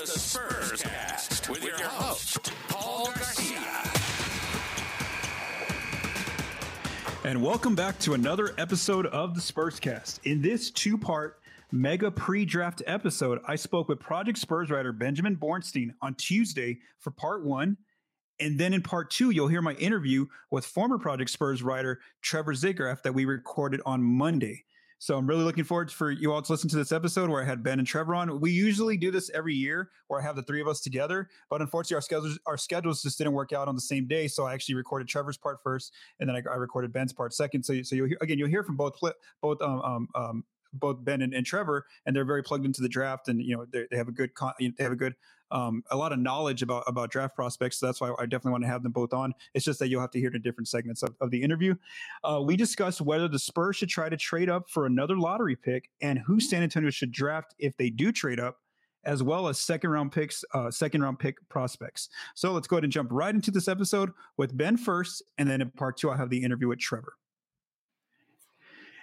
the Spurs Cast with your host, Paul Garcia. And welcome back to another episode of the Spurs Cast. In this two-part mega pre-draft episode, I spoke with Project Spurs writer Benjamin Bornstein on Tuesday for part one. And then in part two, you'll hear my interview with former Project Spurs writer Trevor Zickgraf that we recorded on Monday. So I'm really looking forward for you all to listen to this episode where I had Ben and Trevor on. We usually do this every year where I have the three of us together, but unfortunately our schedules our schedules just didn't work out on the same day. So I actually recorded Trevor's part first, and then I, I recorded Ben's part second. So so you'll hear again you'll hear from both both um, um, um both Ben and, and, Trevor, and they're very plugged into the draft, and you know they, they have a good con- they have a good um, a lot of knowledge about about draft prospects. So that's why I definitely want to have them both on. It's just that you'll have to hear the different segments of, of the interview. Uh, we discussed whether the Spurs should try to trade up for another lottery pick, and who San Antonio should draft if they do trade up. As well as second round picks, uh, second round pick prospects. So let's go ahead and jump right into this episode with Ben first, and then in part two, I'll have the interview with Trevor.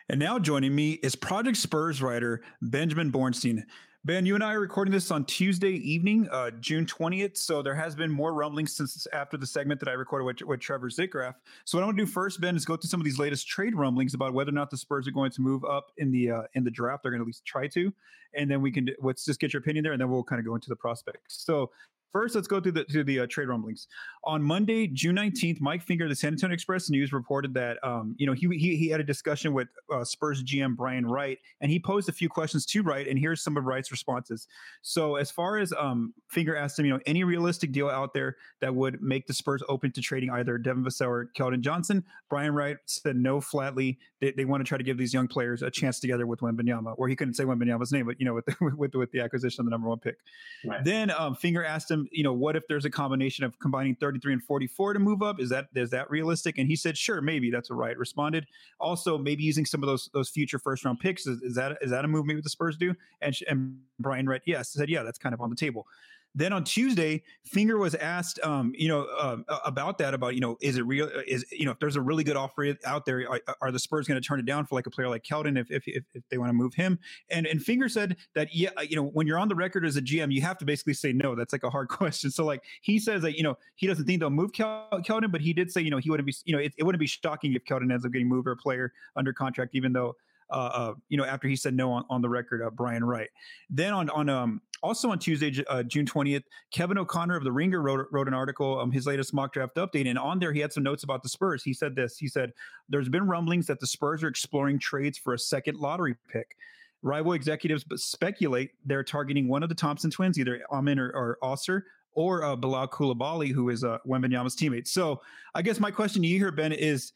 And now joining me is Project Spurs writer Benjamin Bornstein. Ben, you and I are recording this on Tuesday evening, uh, June 20th. So there has been more rumblings since after the segment that I recorded with, with Trevor Zickgraf. So what I want to do first, Ben, is go through some of these latest trade rumblings about whether or not the Spurs are going to move up in the uh, in the draft. They're going to at least try to, and then we can let's just get your opinion there, and then we'll kind of go into the prospects. So First, let's go through the to the uh, trade rumblings. On Monday, June nineteenth, Mike Finger, the San Antonio Express News, reported that um, you know he, he he had a discussion with uh, Spurs GM Brian Wright, and he posed a few questions to Wright, and here's some of Wright's responses. So, as far as um, Finger asked him, you know, any realistic deal out there that would make the Spurs open to trading either Devin Vassell or Keldon Johnson, Brian Wright said no flatly. They, they want to try to give these young players a chance together with Wembanyama, or he couldn't say Wembanyama's name, but you know, with the, with with the acquisition of the number one pick. Right. Then um, Finger asked him you know, what if there's a combination of combining 33 and 44 to move up? Is that is that realistic? And he said, sure, maybe that's what Wright responded. Also, maybe using some of those those future first round picks is, is that is that a move maybe the Spurs do? And and Brian Wright, yes, said yeah, that's kind of on the table. Then on Tuesday, Finger was asked, um, you know, uh, about that about you know, is it real? Is you know, if there's a really good offer out there, are, are the Spurs going to turn it down for like a player like Keldon if if, if, if they want to move him? And and Finger said that yeah, you know, when you're on the record as a GM, you have to basically say no. That's like a hard question. So like he says that you know he doesn't think they'll move Kel- Keldon, but he did say you know he wouldn't be you know it, it wouldn't be shocking if Keldon ends up getting moved or a player under contract, even though uh, uh, you know, after he said no on, on the record, uh, Brian Wright. Then on on um, also on Tuesday, uh, June 20th, Kevin O'Connor of the Ringer wrote, wrote an article, um, his latest mock draft update. And on there, he had some notes about the Spurs. He said this He said, There's been rumblings that the Spurs are exploring trades for a second lottery pick. Rival executives speculate they're targeting one of the Thompson twins, either Amen or, or Ausar, or uh, Bilal Coulibaly, who is uh, Wembanyama's teammate. So I guess my question to you here, Ben, is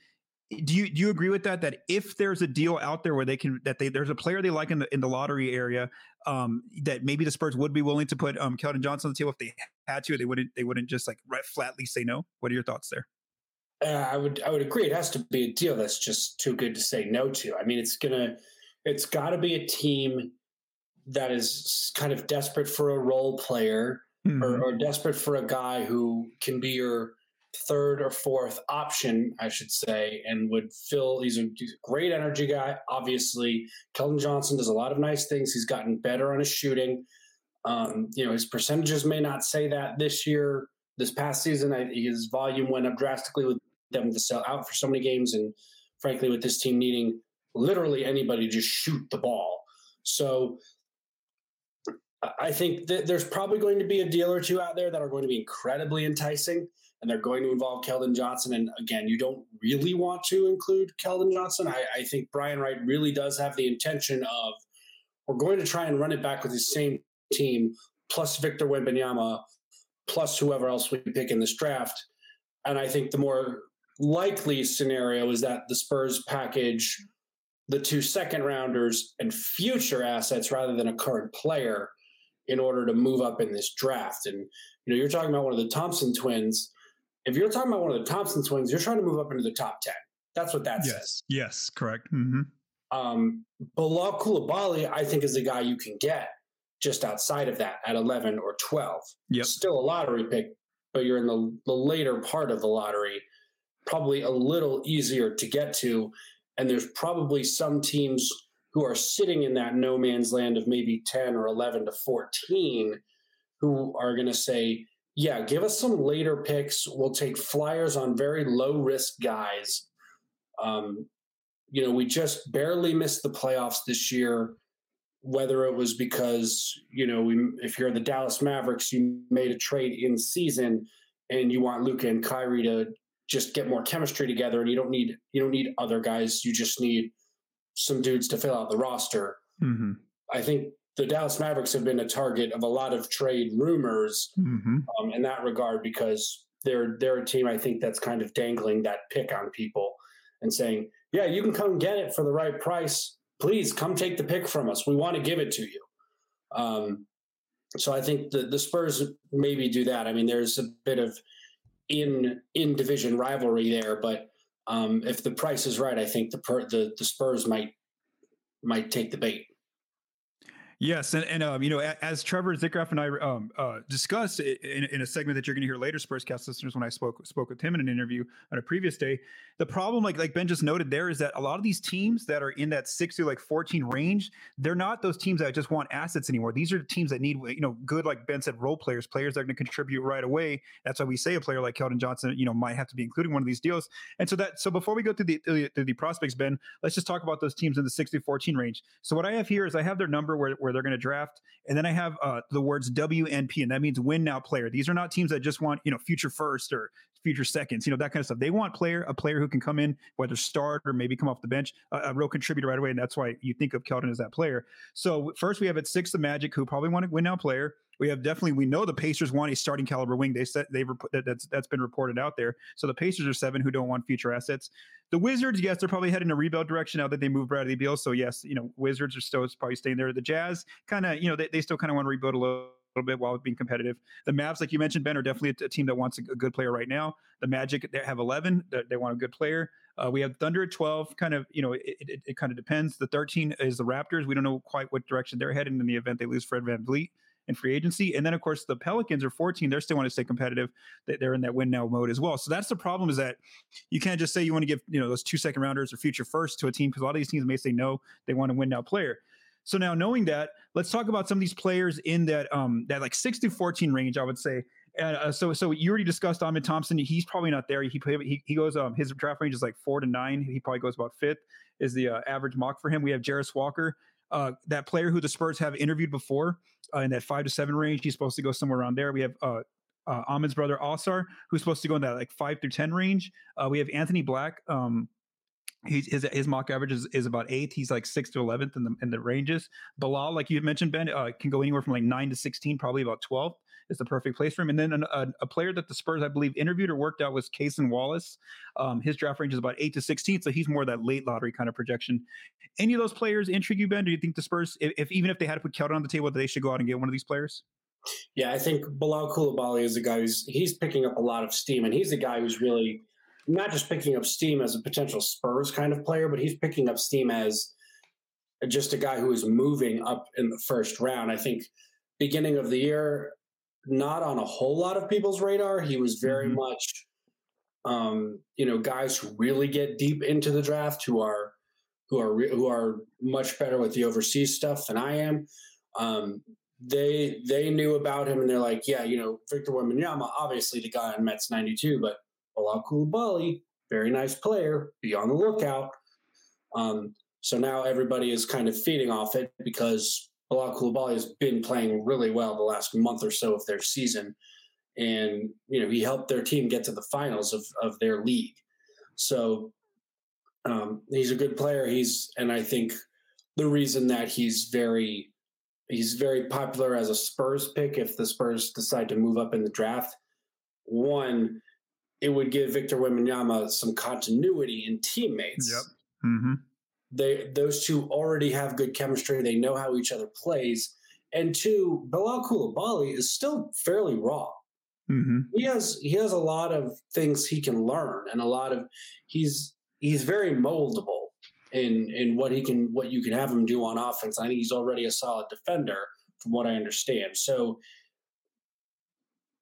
do you do you agree with that? That if there's a deal out there where they can that they there's a player they like in the in the lottery area, um, that maybe the Spurs would be willing to put um Keldon Johnson on the table if they had to, they wouldn't they wouldn't just like flatly say no. What are your thoughts there? Uh, I would I would agree. It has to be a deal that's just too good to say no to. I mean, it's gonna it's got to be a team that is kind of desperate for a role player mm-hmm. or, or desperate for a guy who can be your third or fourth option, I should say, and would fill. He's a great energy guy. Obviously, Keldon Johnson does a lot of nice things. He's gotten better on his shooting. Um, you know, his percentages may not say that this year. This past season, I, his volume went up drastically with Devin Vassell out for so many games, and frankly, with this team needing literally anybody to just shoot the ball. So I think that there's probably going to be a deal or two out there that are going to be incredibly enticing and they're going to involve Keldon Johnson. And again, you don't really want to include Keldon Johnson. I, I, think Brian Wright really does have the intention of we're going to try and run it back with the same team plus Victor Wembanyama plus whoever else we pick in this draft. And I think the more likely scenario is that the Spurs package the two second rounders and future assets rather than a current player in order to move up in this draft. And you know, you're talking about one of the Thompson twins if you're talking about one of the Thompson twins, you're trying to move up into the top 10. That's what that yes. says. Yes, correct. Mm-hmm. Um, Bilal Coulibaly, I think, is the guy you can get just outside of that at 11 or 12. Yep. Still a lottery pick, but you're in the, the later part of the lottery, probably a little easier to get to. And there's probably some teams who are sitting in that no man's land of maybe 10 or 11 to 14 who are going to say, yeah, give us some later picks. We'll take flyers on very low risk guys. Um, you know, we just barely missed the playoffs this year. Whether it was because you know, we, if you're the Dallas Mavericks, you made a trade in season, and you want Luka and Kyrie to just get more chemistry together, and you don't need you don't need other guys. You just need some dudes to fill out the roster. Mm-hmm. I think the Dallas Mavericks have been a target of a lot of trade rumors mm-hmm. um, in that regard because they're they're a team I think that's kind of dangling that pick on people and saying, "Yeah, you can come get it for the right price. Please come take the pick from us. We want to give it to you." Um, so I think the the Spurs maybe do that. I mean, there's a bit of in in division rivalry there, but um, if the price is right, I think the per, the the Spurs might might take the bait. Yes, and, and um, you know, as Trevor Zickgraf and I um, uh, discussed in, in, a segment that you're going to hear later, Spurscast listeners, when I spoke spoke with him in an interview on a previous day, the problem, like like Ben just noted, there is that a lot of these teams that are in that six to like 14 range, they're not those teams that just want assets anymore. These are teams that need, you know, good, like Ben said, role players, players that are going to contribute right away. That's why we say a player like Keldon Johnson, you know, might have to be including one of these deals. And so that, so before we go through the through the prospects, Ben, let's just talk about those teams in the 6 to 14 range. So what I have here is I have their number where where they're going to draft and then I have uh, the words WNP, and that means win now player. These are not teams that just want, you know, future first or future seconds, you know, that kind of stuff. They want player, a player who can come in, whether start or maybe come off the bench, a, a real contributor right away. And that's why you think of Keldon as that player. So first we have at six, the Magic, who probably want to win now player. We have definitely we know the Pacers want a starting caliber wing. They said they've that, that's that's been reported out there. So the Pacers are seven who don't want future assets. The Wizards, yes, they're probably heading a rebuild direction now that they moved Bradley Beal. So yes, you know Wizards are still probably staying there. The Jazz kind of you know they, they still kind of want to rebuild a little little bit while being competitive. The Mavs, like you mentioned, Ben, are definitely a, team that wants a, good player right now. The Magic, they have 11. They, they want a good player. Uh, we have Thunder at 12. Kind of, you know, it, it, it, kind of depends. The 13 is the Raptors. We don't know quite what direction they're heading in the event they lose Fred Van VanVleet in free agency. And then, of course, the Pelicans are 14. They're still want to stay competitive. They're in that win now mode as well. So that's the problem is that you can't just say you want to give, you know, those two second rounders or future first to a team because a lot of these teams may say no, they want to win now player. So now knowing that, let's talk about some of these players in that um that like 6 to 14 range, I would say. And uh, so so you already discussed Amen Thompson. He's probably not there. He he, he goes um his draft range is like four to nine. He probably goes about fifth is the uh, average mock for him. We have Jarace Walker, uh, that player who the Spurs have interviewed before uh, in that five to seven range. He's supposed to go somewhere around there. We have uh, uh, Amen's brother Ausar, who's supposed to go in that like five through ten range. Uh, we have Anthony Black. Um, his his mock average is, is about eighth. He's like sixth to eleventh in the in the ranges. Bilal, like you mentioned, Ben, uh, can go anywhere from like nine to sixteen, probably about twelve is the perfect place for him. And then an, a, a, player that the Spurs, I believe, interviewed or worked out was Cason Wallace. Um, his draft range is about eight to sixteen, so he's more that late lottery kind of projection. Any of those players intrigue you, Ben? Do you think the Spurs, if, if even if they had to put Keldon on the table, that they should go out and get one of these players? Yeah, I think Bilal Coulibaly is a guy who's he's picking up a lot of steam, and he's a guy who's really not just picking up steam as a potential Spurs kind of player, but he's picking up steam as just a guy who is moving up in the first round. I think beginning of the year, not on a whole lot of people's radar. He was very mm-hmm. much, um, you know, guys who really get deep into the draft, who are who are who are much better with the overseas stuff than I am. Um, they they knew about him and they're like, yeah, you know, Victor Wembanyama, obviously the guy on Mets '92, but Bilal Coulibaly, very nice player. Be on the lookout. Um, so now everybody is kind of feeding off it because Bilal Coulibaly has been playing really well the last month or so of their season. And, you know, he helped their team get to the finals of, of their league. So um, he's a good player. He's, and I think the reason that he's very, he's very popular as a Spurs pick if the Spurs decide to move up in the draft. One, it would give Victor Wembanyama some continuity in teammates. Yep. Mm-hmm. They those two already have good chemistry. They know how each other plays. And two, Bilal Coulibaly is still fairly raw. Mm-hmm. He has he has a lot of things he can learn, and a lot of he's he's very moldable in in what he can what you can have him do on offense. I think he's already a solid defender, from what I understand. So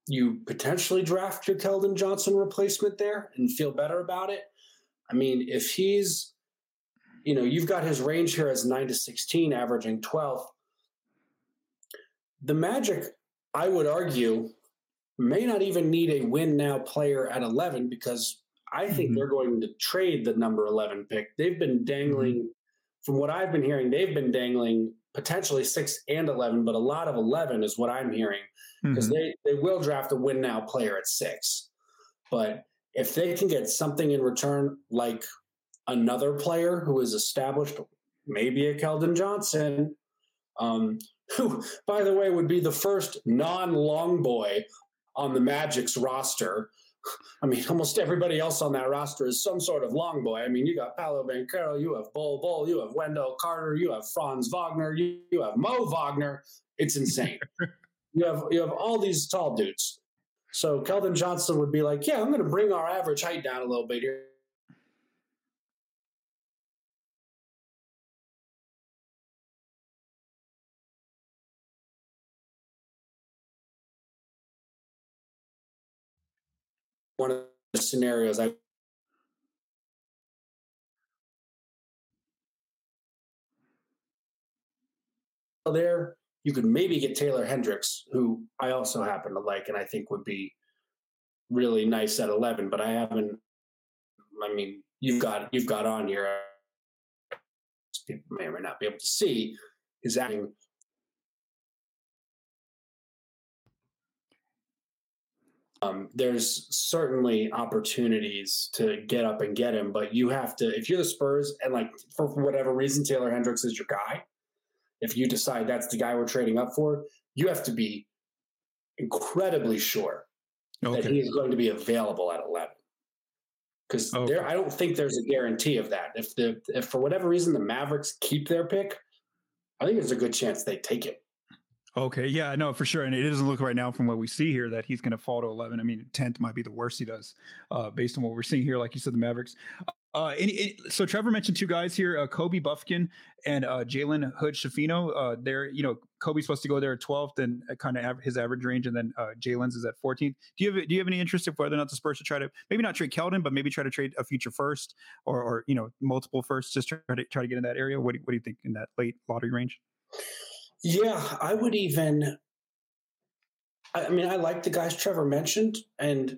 you potentially draft your Keldon Johnson replacement there and feel better about it. I mean, if he's, you know, you've got his range here as 9 to 16, averaging 12. The Magic I would argue may not even need a win now player at 11 because I think Mhm. they're going to trade the number 11 pick. They've been dangling, from what I've been hearing, they've been dangling potentially six and 11, but a lot of 11 is what I'm hearing because Mhm. they, they will draft a win now player at six. But if they can get something in return, like another player who is established, maybe a Keldon Johnson, um, who, by the way, would be the first non long boy on the Magic's roster. I mean, almost everybody else on that roster is some sort of long boy. I mean, you got Paolo Banchero, you have Bol Bol, you have Wendell Carter, you have Franz Wagner, you, you have Mo Wagner. It's insane. you have you have all these tall dudes. So Keldon Johnson would be like, yeah, I'm going to bring our average height down a little bit here. One of the scenarios I there, you could maybe get Taylor Hendricks, who I also happen to like and I think would be really nice at 11, but I haven't I mean, you've got you've got on here. People may or may not be able to see is acting um, there's certainly opportunities to get up and get him, but you have to if you're the Spurs and like for whatever reason Taylor Hendricks is your guy, if you decide that's the guy we're trading up for, you have to be incredibly sure that he is going to be available at 11 because Okay. there i don't think there's a guarantee of that. If the if for whatever reason the mavericks keep their pick i think there's a good chance they take it Okay, yeah, no, for sure, and it doesn't look right now from what we see here that he's going to fall to eleven. I mean, tenth might be the worst he does, uh, based on what we're seeing here. Like you said, the Mavericks. Uh, so Trevor mentioned two guys here, uh, Kobe Bufkin and uh, Jalen Hood Schifino. Uh, they're you know Kobe's supposed to go there at twelfth and kind of av- his average range, and then uh, Jalen's is at fourteenth. Do you have do you have any interest in whether or not the Spurs should try to maybe not trade Keldon, but maybe try to trade a future first or or you know multiple firsts, just try to try to get in that area? What do, what do you think in that late lottery range? Yeah i would even i I mean i like the guys trevor mentioned and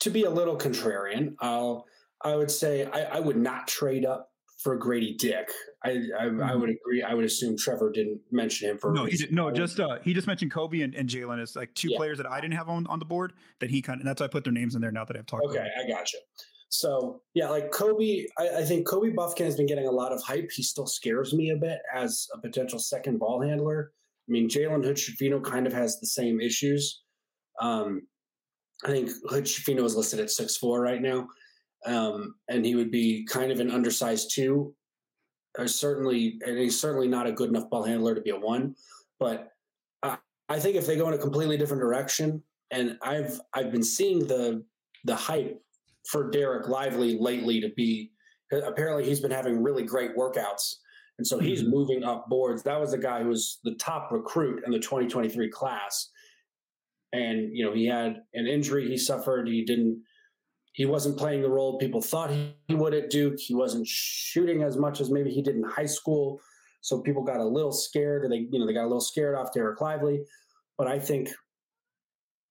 to be a little contrarian i'll i would say i, I would not trade up for gradey dick i I, I Mhm. would agree i would assume trevor didn't mention him for No, he did, no, just uh, he just mentioned Kobe and, and Jalen as like two Yeah. players that I didn't have on, on the board that he kind of and that's why I put their names in there now that I've talked. Okay, about. I got you. So yeah, like Kobe, I, I think Kobe Bufkin has been getting a lot of hype. He still scares me a bit as a potential second ball handler. I mean, Jalen Hood kind of has the same issues. Um, I think Hood is listed at six four right now, um, and he would be kind of an undersized two. Or certainly, and he's certainly not a good enough ball handler to be a one. But I, I think if they go in a completely different direction, and I've I've been seeing the the hype for Dereck Lively lately to be apparently he's been having really great workouts. And so he's Mhm. moving up boards. That was the guy who was the top recruit in the 2023 class. And, you know, he had an injury he suffered. He didn't, he wasn't playing the role people thought he would at Duke. He wasn't shooting as much as maybe he did in high school. So people got a little scared, or they, you know, they got a little scared off Dereck Lively. But I think,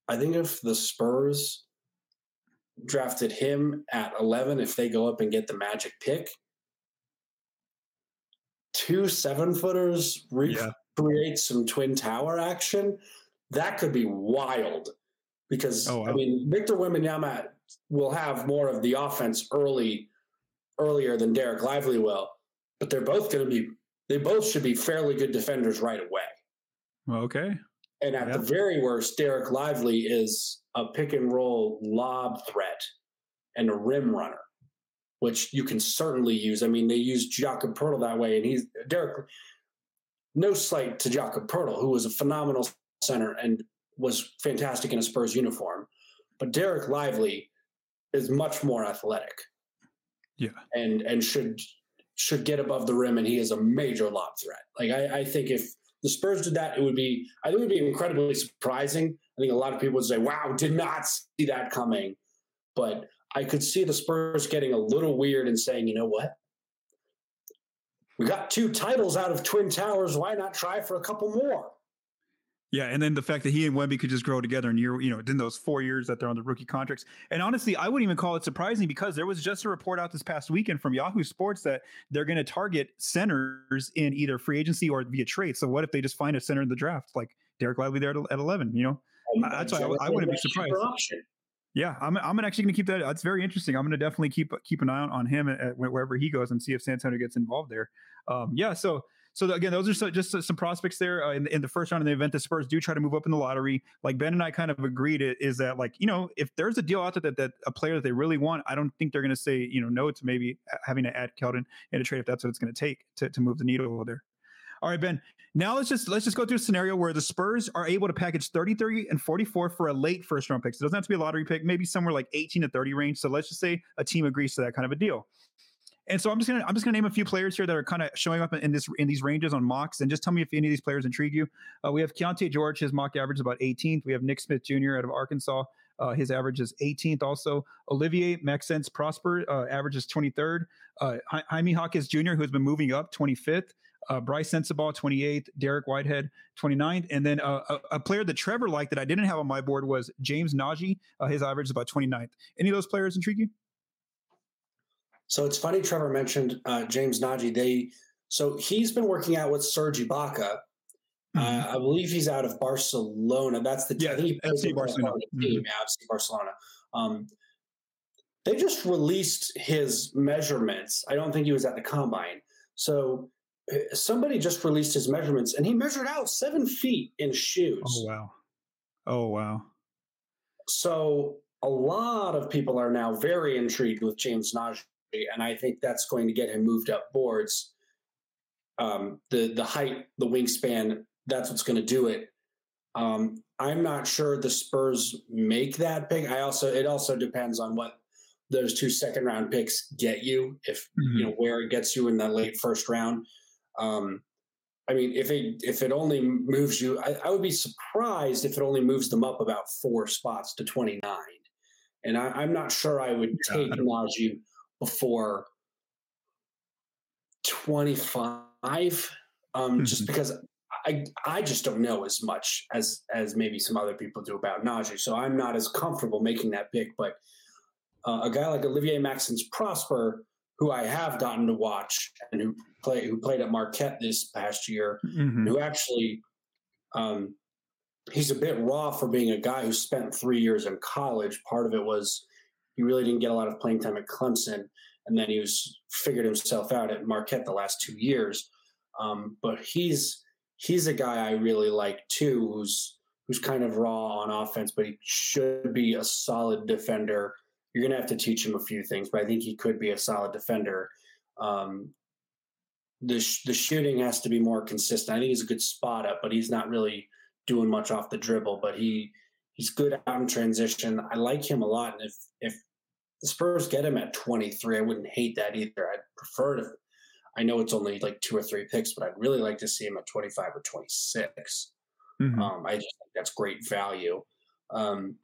I think if the Spurs drafted him at 11 if they go up and get the magic pick two seven footers Yeah. recreate some twin tower action that could be wild because Oh, i mean victor Wembanyama will have more of the offense early earlier than dereck lively will but they're both going to be they both should be fairly good defenders right away Okay. And at Yeah. the very worst, Dereck Lively is a pick and roll lob threat and a rim runner, which you can certainly use. I mean, they used Jakob Poeltl that way, and he's Derek. No slight to Jakob Poeltl, who was a phenomenal center and was fantastic in a Spurs uniform, but Dereck Lively is much more athletic Yeah. and and should should get above the rim, and he is a major lob threat. Like I, I think if the Spurs did that, it would be I think it would be incredibly surprising. I think a lot of people would say, "Wow, did not see that coming," but I could see the Spurs getting a little weird and saying, "You know what? We got two titles out of Twin Towers. Why not try for a couple more?" Yeah, and then the fact that he and Wemby could just grow together in year, you know, in those four years that they're on the rookie contracts. And honestly, I wouldn't even call it surprising because there was just a report out this past weekend from Yahoo Sports that they're going to target centers in either free agency or via trade. So what if they just find a center in the draft, like Dereck Lively there at eleven? You know, that's why I, I wouldn't be surprised. Yeah, I'm, I'm actually going to keep that. That's very interesting. I'm going to definitely keep keep an eye on, on him at, at wherever he goes and see if San Antonio gets involved there. Um, yeah, so so again, those are so, just some prospects there uh, in, in, the first round In the event. The Spurs do try to move up in the lottery. Like Ben and I kind of agreed, is that like you know if there's a deal out there that, that a player that they really want, I don't think they're going to say you know no to maybe having to add Keldon in a trade if that's what it's going to take to to move the needle there. All right, Ben. Now let's just let's just go through a scenario where the Spurs are able to package 33 and 44 for a late first round pick. So it doesn't have to be a lottery pick, maybe somewhere like 18 to 30 range. So let's just say a team agrees to that kind of a deal. And so I'm just gonna I'm just gonna name a few players here that are kind of showing up in this in these ranges on mocks, and just tell me if any of these players intrigue you. Uh, we have Keyonte George, his mock average is about 18th. We have Nick Smith Jr. out of Arkansas. Uh, his average is 18th. Also, Olivier Maxence Prosper uh, average is 23rd. Uh, Jaime Jaquez Jr., who has been moving up, 25th. Uh, Brice Sensabaugh, 28th. Dariq Whitehead, 29th. And then uh, a, a, player that Trevor liked that I didn't have on my board was James. Uh, his average is about 29th. Any of those players intrigue you? So it's funny Trevor mentioned uh, James Nnaji. They so he's been working out with Serge Ibaka. Uh, mm-hmm. Uh, I believe he's out of Barcelona. That's the yeah, I think FC Barcelona. Mm-hmm. Team, FC Barcelona. Um, they just released his measurements. I don't think he was at the combine. So uh, somebody just released his measurements, and he measured out seven feet in shoes. Oh wow! Oh wow! So a lot of people are now very intrigued with James Nnaji and I think that's going to get him moved up boards. Um, the the height, the wingspan, that's what's going to do it. Um, I'm not sure the Spurs make that pick. I also it also depends on what those two second round picks get you. If mm-hmm. you know where it gets you in the late first round. Um, I mean, if it if it only moves you, I, I, would be surprised if it only moves them up about four spots to 29. And I, am not sure I would take yeah. Nnaji before 25 um, mm-hmm. just because I I just don't know as much as as maybe some other people do about Nnaji. So I'm not as comfortable making that pick. But uh, a guy like Olivier Maxence Prosper, who I have gotten to watch and who play who played at Marquette this past year, mm-hmm. who actually um, he's a bit raw for being a guy who spent three years in college. Part of it was he really didn't get a lot of playing time at Clemson, and then he was figured himself out at Marquette the last two years. Um, but he's he's a guy I really like too, who's who's kind of raw on offense, but he should be a solid defender. You're going to have to teach him a few things, but I think he could be a solid defender. Um, the sh- the shooting has to be more consistent. I think he's a good spot up, but he's not really doing much off the dribble. But he he's good out in transition. I like him a lot, and if if the Spurs get him at 23. I wouldn't hate that either. I'd prefer to. I know it's only like two or three picks, but I'd really like to see him at 25 or 26. Mm-hmm. Um, I just think that's great value. Um,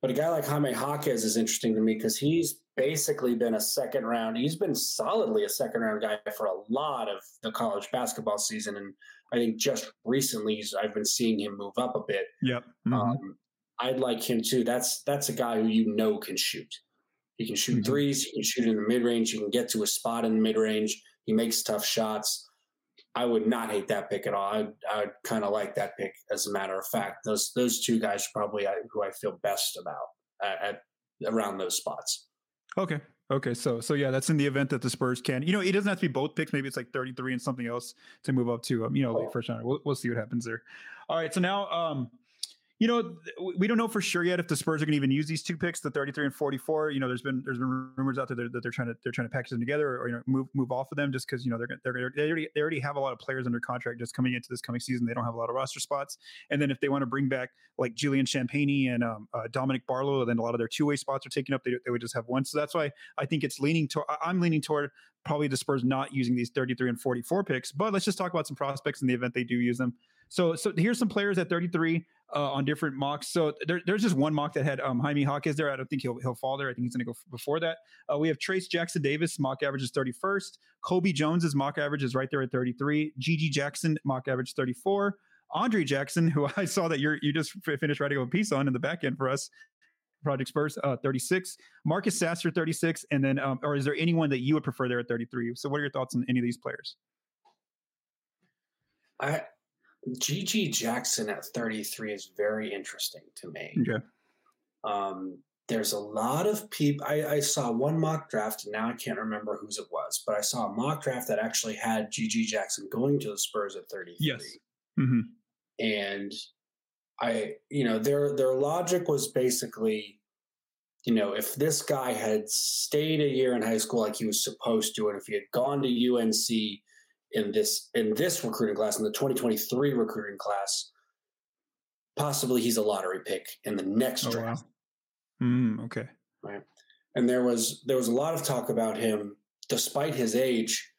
but a guy like Jaime Jaquez is interesting to me because he's basically been a second round. He's been solidly a second round guy for a lot of the college basketball season, and I think just recently I've been seeing him move up a bit. Yep. Mm-hmm. Um, I'd like him too. That's that's a guy who you know can shoot. He can shoot mm-hmm. threes. He can shoot in the mid range. He can get to a spot in the mid range. He makes tough shots. I would not hate that pick at all. I I kind of like that pick. As a matter of fact, those those two guys are probably uh, who I feel best about at, at around those spots. Okay. Okay, so so yeah, that's in the event that the Spurs can. You know, it doesn't have to be both picks. Maybe it's like 33 and something else to move up to um, you know, late first round. We'll, we'll see what happens there. All right, so now um you know, we don't know for sure yet if the Spurs are going to even use these two picks, the 33 and 44. You know, there's been there's been rumors out there that they're trying to they're trying to package them together or, or you know move move off of them just because you know they're they're they already they already have a lot of players under contract just coming into this coming season. They don't have a lot of roster spots, and then if they want to bring back like Julian Champagnie and um, uh, Dominic Barlow, then a lot of their two way spots are taken up. They, they would just have one. So that's why I think it's leaning to I'm leaning toward probably the Spurs not using these 33 and 44 picks. But let's just talk about some prospects in the event they do use them. So so here's some players at 33 uh, on different mocks. So there, there's just one mock that had um, Jaime Jaquez there. I don't think he'll he'll fall there. I think he's going to go f- before that. Uh, we have Trayce Jackson Davis mock average is 31st. Colby Jones's mock average is right there at 33. GG Jackson mock average 34. Andre Jackson, who I saw that you're you just finished writing a piece on in the back end for us. Project Spurs, uh, 36. Marcus Sasser, 36. And then, um, or is there anyone that you would prefer there at 33? So, what are your thoughts on any of these players? I GG Jackson at 33 is very interesting to me. Okay. Um, there's a lot of people. I, I, saw one mock draft, and now I can't remember whose it was, but I saw a mock draft that actually had GG Jackson going to the Spurs at 33. Yes. Mm-hmm. And I, you know, their their logic was basically, you know, if this guy had stayed a year in high school like he was supposed to, and if he had gone to UNC in this in this recruiting class, in the 2023 recruiting class, possibly he's a lottery pick in the next oh, draft. Wow. Mm, okay. Right. And there was there was a lot of talk about him, despite his age,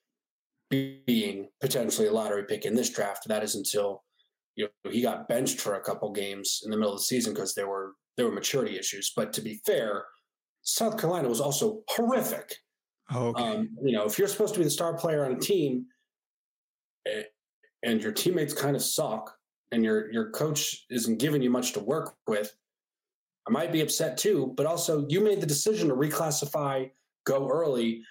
being potentially a lottery pick in this draft. That is until you know he got benched for a couple games in the middle of the season because there were there were maturity issues. But to be fair, South Carolina was also horrific. Oh, okay. Um, you know, if you're supposed to be the star player on a team, and your teammates kind of suck, and your your coach isn't giving you much to work with, I might be upset too. But also, you made the decision to reclassify, go early,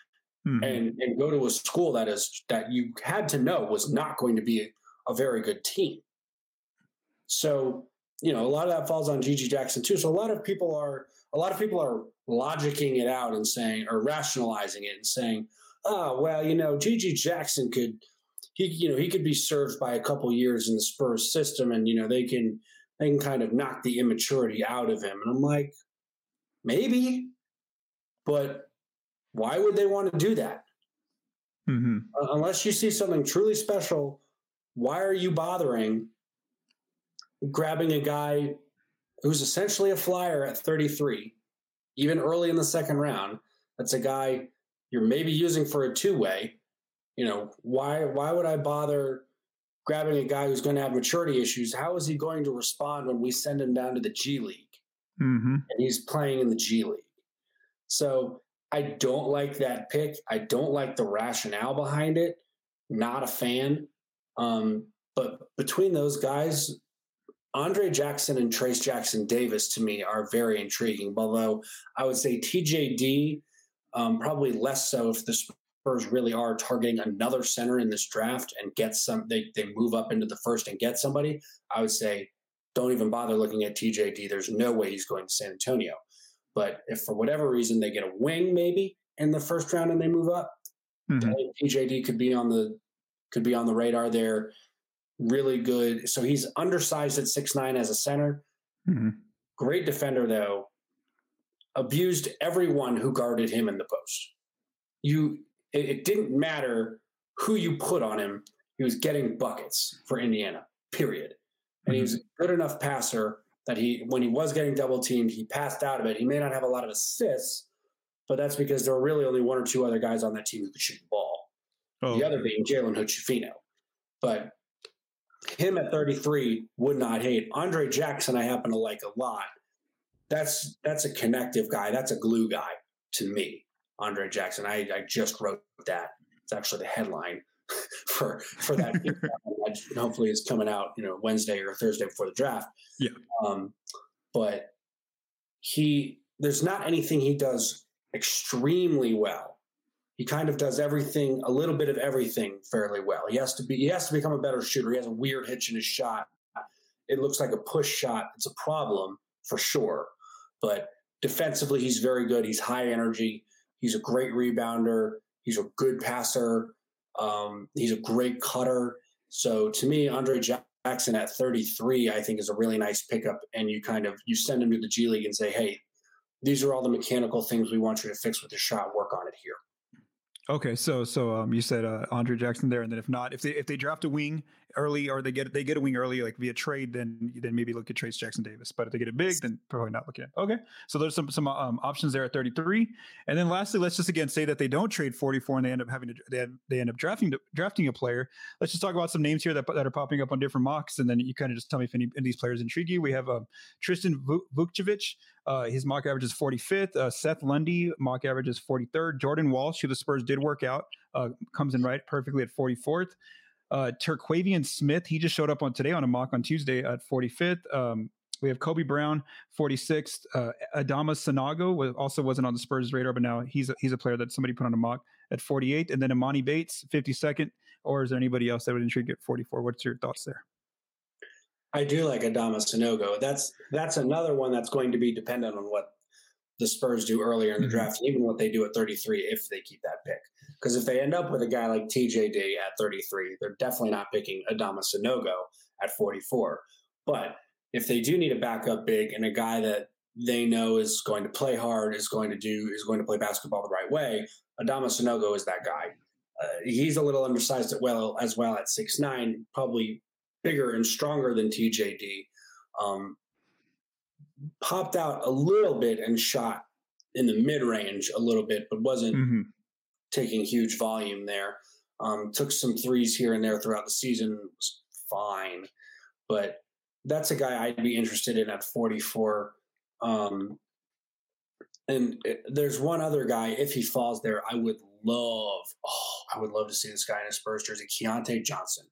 mm-hmm. and and go to a school that is that you had to know was not going to be a, very good team. So, you know, a lot of that falls on GG Jackson too. So a lot of people are a lot of people are logicking it out and saying or rationalizing it and saying, oh, well, you know, GG Jackson could he you know, he could be served by a couple years in the Spurs system and you know, they can they can kind of knock the immaturity out of him. And I'm like, maybe, but why would they want to do that? Mm-hmm. Uh, unless you see something truly special, why are you bothering grabbing a guy who's essentially a flyer at 33, even early in the second round. That's a guy you're maybe using for a two way. You know, why why would I bother grabbing a guy who's going to have maturity issues? How is he going to respond when we send him down to the G League? Mm-hmm. And he's playing in the G League. So I don't like that pick. I don't like the rationale behind it. Not a fan. Um, but between those guys, Andre Jackson and Trayce Jackson Davis to me are very intriguing. Although I would say TJD um, probably less so if the Spurs really are targeting another center in this draft and get some. They they move up into the first and get somebody. I would say don't even bother looking at TJD. There's no way he's going to San Antonio. But if for whatever reason they get a wing maybe in the first round and they move up, mm-hmm. TJD could be on the could be on the radar there really good. So he's undersized at six nine as a center. Mm-hmm. Great defender though. Abused everyone who guarded him in the post. You, it, it didn't matter who you put on him. He was getting buckets for Indiana. Period. And mm-hmm. he was a good enough passer that he, when he was getting double teamed, he passed out of it. He may not have a lot of assists, but that's because there were really only one or two other guys on that team who could shoot the ball. Oh. The other being Jalen Hood But him at 33 would not hate. Andre Jackson, I happen to like a lot. That's that's a connective guy. That's a glue guy to me. Andre Jackson. I, I just wrote that. It's actually the headline for for that. Hopefully, it's coming out you know Wednesday or Thursday before the draft. Yeah. Um, but he there's not anything he does extremely well he kind of does everything, a little bit of everything fairly well. He has to be, he has to become a better shooter. He has a weird hitch in his shot. It looks like a push shot. It's a problem for sure. But defensively, he's very good. He's high energy. He's a great rebounder. He's a good passer. Um, he's a great cutter. So to me, Andre Jackson at 33, I think is a really nice pickup. And you kind of you send him to the G League and say, hey, these are all the mechanical things we want you to fix with the shot. Work on it here. Okay, so so um, you said uh, Andre Jackson there, and then if not, if they if they draft a wing early or they get they get a wing early like via trade, then then maybe look at Trayce Jackson Davis. But if they get it big, then probably not looking at. Okay, so there's some some um, options there at 33, and then lastly, let's just again say that they don't trade 44 and they end up having to they, they end up drafting drafting a player. Let's just talk about some names here that that are popping up on different mocks, and then you kind of just tell me if any, any of these players intrigue you. We have um, Tristan Vukcevic. Uh, his mock average is 45th. Uh, Seth Lundy mock average is 43rd. Jordan Walsh, who the Spurs did work out, uh, comes in right perfectly at 44th. Uh, Terquavion Smith, he just showed up on today on a mock on Tuesday at 45th. Um, we have Kobe Brown, 46th. Uh, Adama Sanogo also wasn't on the Spurs radar, but now he's a, he's a player that somebody put on a mock at 48th. And then Emoni Bates, 52nd. Or is there anybody else that would intrigue at 44? What's your thoughts there? I do like Adama Sanogo. That's that's another one that's going to be dependent on what the Spurs do earlier in the mm-hmm. draft, even what they do at 33 if they keep that pick. Because if they end up with a guy like TJD at 33, they're definitely not picking Adama Sanogo at 44. But if they do need a backup big and a guy that they know is going to play hard, is going to do, is going to play basketball the right way, Adama Sanogo is that guy. Uh, he's a little undersized at well as well at six nine, probably bigger and stronger than TJD. Um, popped out a little bit and shot in the mid range a little bit, but wasn't mm-hmm. taking huge volume there. Um, took some threes here and there throughout the season, was fine, but that's a guy I'd be interested in at 44. Um, and it, there's one other guy, if he falls there, I would love, oh, I would love to see this guy in a Spurs jersey, Keyontae Johnson.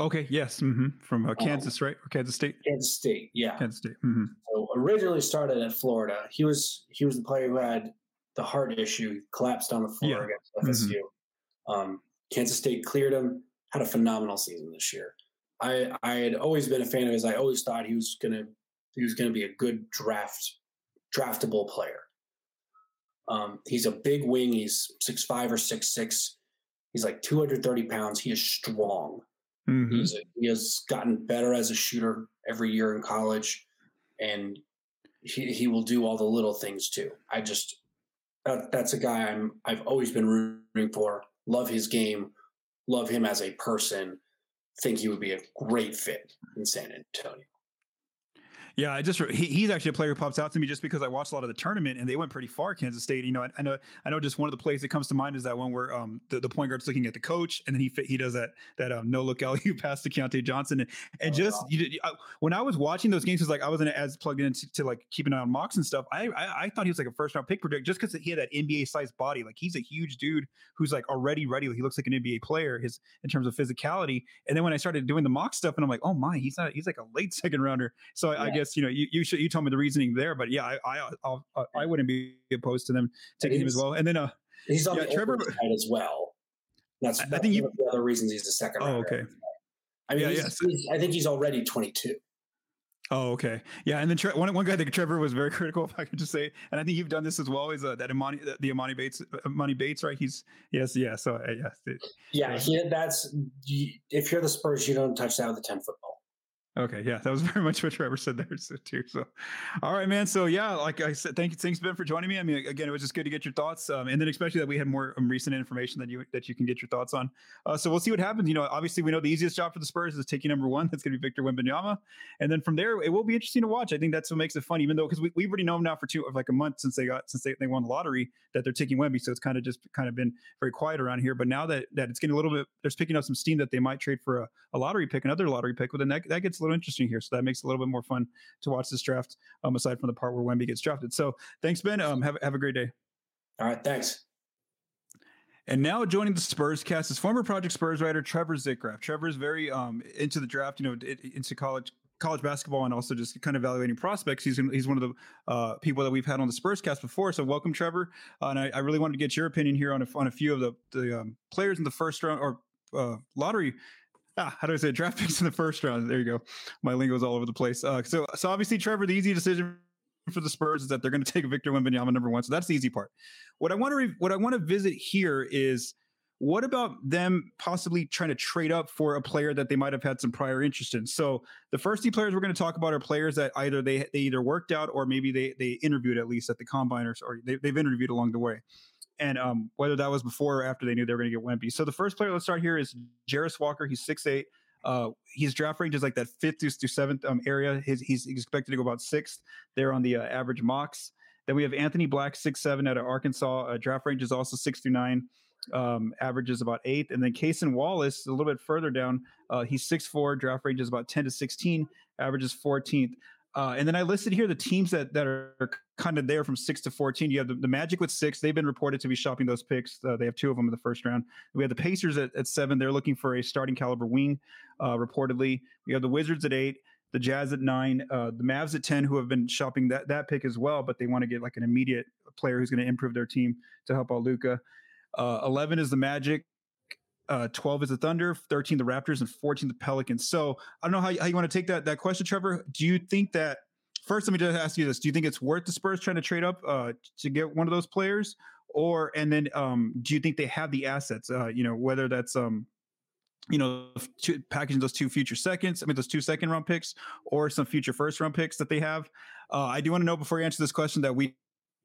Okay. Yes. Mm-hmm. From uh, um, Kansas, um, right? Or Kansas State. Kansas State. Yeah. Kansas State. Mm-hmm. So originally started at Florida. He was he was the player who had the heart issue, collapsed on the floor yeah. against FSU. Mm-hmm. Um, Kansas State cleared him. Had a phenomenal season this year. I I had always been a fan of his. I always thought he was gonna he was gonna be a good draft draftable player. Um, he's a big wing. He's six five or six six. He's like 230 pounds. He is strong. Mm-hmm. A, he has gotten better as a shooter every year in college, and he he will do all the little things too. I just that, that's a guy I'm I've always been rooting for. Love his game. Love him as a person. Think he would be a great fit in San Antonio. Yeah, I just he, he's actually a player who pops out to me just because I watched a lot of the tournament and they went pretty far. Kansas State, you know, I, I know I know just one of the plays that comes to mind is that one where um the, the point guard's looking at the coach and then he he does that that um no look alley pass to Keyontae Johnson and, and oh, just wow. you, I, when I was watching those games, it was like I wasn't as plugged into to, like keep an eye on mocks and stuff. I, I, I thought he was like a first round pick predict just because he had that NBA sized body. Like he's a huge dude who's like already ready. He looks like an NBA player his in terms of physicality. And then when I started doing the mock stuff, and I'm like, oh my, he's not he's like a late second rounder. So yeah. I, I guess you know you, you should you told me the reasoning there, but yeah, I I I would not be opposed to them taking him as well. And then uh, he's on yeah, the Trevor side as well. That's, that's I think one of the other reasons he's the second. Oh, okay. I mean, yeah, he's, he's, I think he's already 22. Oh, okay. Yeah, and then Tre- one one guy that Trevor was very critical, if I could just say, and I think you've done this as well, is uh, that Emoni, the Emoni Bates, Emoni Bates, right? He's yes, yeah. So uh, yes, it, yeah. He, that's if you're the Spurs, you don't touch that with a ten foot ball. Okay, yeah, that was very much what Trevor said there too. So, all right, man. So yeah, like I said, thank you, thanks Ben for joining me. I mean, again, it was just good to get your thoughts, um, and then especially that we had more um, recent information that you that you can get your thoughts on. Uh, so we'll see what happens. You know, obviously we know the easiest job for the Spurs is taking number one. That's going to be Victor Wembanyama, and then from there it will be interesting to watch. I think that's what makes it fun, even though because we we've already known now for two of like a month since they got since they, they won the lottery that they're taking Wemby, so it's kind of just kind of been very quiet around here. But now that that it's getting a little bit, there's picking up some steam that they might trade for a, a lottery pick, another lottery pick. Well, then that, that gets little interesting here. So that makes it a little bit more fun to watch this draft. Um, aside from the part where Wemby gets drafted. So thanks, Ben. Um, have have a great day. All right, thanks. And now joining the Spurs cast is former Project Spurs writer Trevor Zickgraf. Trevor is very um, into the draft, you know, into college college basketball and also just kind of evaluating prospects. He's he's one of the uh, people that we've had on the Spurs cast before. So welcome, Trevor. Uh, and I, I, really wanted to get your opinion here on a, on a few of the the um, players in the first round or uh, lottery ah, how do I say it? draft picks in the first round? There you go. My lingo is all over the place. Uh, so, so obviously, Trevor, the easy decision for the Spurs is that they're going to take Victor Wembanyama number one. So that's the easy part. What I want to re- what I want to visit here is what about them possibly trying to trade up for a player that they might have had some prior interest in? So the first two players we're going to talk about are players that either they they either worked out or maybe they they interviewed at least at the combiners or they, they've interviewed along the way and um, whether that was before or after they knew they were going to get Wemby. So the first player, let's start here, is Jarace Walker. He's six eight. Uh, his draft range is like that fifth to seventh um, area. His, he's expected to go about sixth there on the uh, average mocks. Then we have Anthony Black, six seven out of Arkansas. Uh, draft range is also six through nine. Um, averages about eighth. And then Cason Wallace, a little bit further down, uh, he's six four. Draft range is about ten to sixteen. Averages fourteenth. Uh, and then I listed here the teams that that are kind of there from six to fourteen. You have the, the Magic with six; they've been reported to be shopping those picks. Uh, they have two of them in the first round. We have the Pacers at, at seven; they're looking for a starting caliber wing, uh, reportedly. We have the Wizards at eight, the Jazz at nine, uh, the Mavs at ten, who have been shopping that that pick as well, but they want to get like an immediate player who's going to improve their team to help out Luka. Uh, Eleven is the Magic uh, 12 is the Thunder, 13 the Raptors, and 14 the Pelicans. So I don't know how, you, how you want to take that that question, Trevor. Do you think that first? Let me just ask you this: Do you think it's worth the Spurs trying to trade up uh, to get one of those players, or and then um, do you think they have the assets? Uh, you know, whether that's um, you know, two, packaging those two future seconds, I mean, those two second round picks, or some future first round picks that they have. Uh, I do want to know before you answer this question that we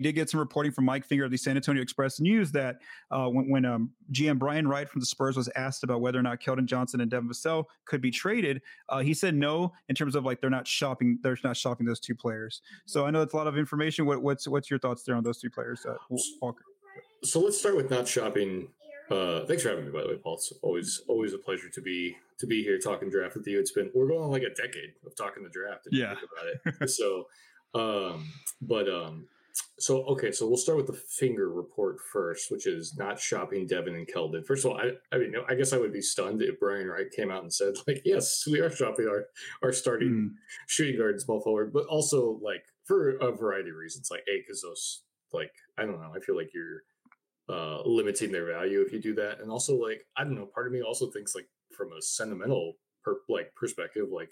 did get some reporting from Mike Finger of the San Antonio Express News that uh, when, when um, GM Brian Wright from the Spurs was asked about whether or not Keldon Johnson and Devin Vassell could be traded, uh, he said no in terms of like they're not shopping, they're not shopping those two players. So I know that's a lot of information. What, what's what's your thoughts there on those two players, uh, Walker? So let's start with not shopping. Uh, thanks for having me, by the way, Paul. It's always always a pleasure to be to be here talking draft with you. It's been we're going on like a decade of talking the draft. yeah. About it. so, um, but um, so okay, so we'll start with the finger report first, which is not shopping Devin and Keldon. First of all, I, I mean, I guess I would be stunned if Brian Wright came out and said, like, yes, we are shopping our our starting mm. shooting guard and small forward, but also like for a variety of reasons, like a because those like I don't know, I feel like you're uh limiting their value if you do that, and also like I don't know, part of me also thinks like from a sentimental per, like perspective, like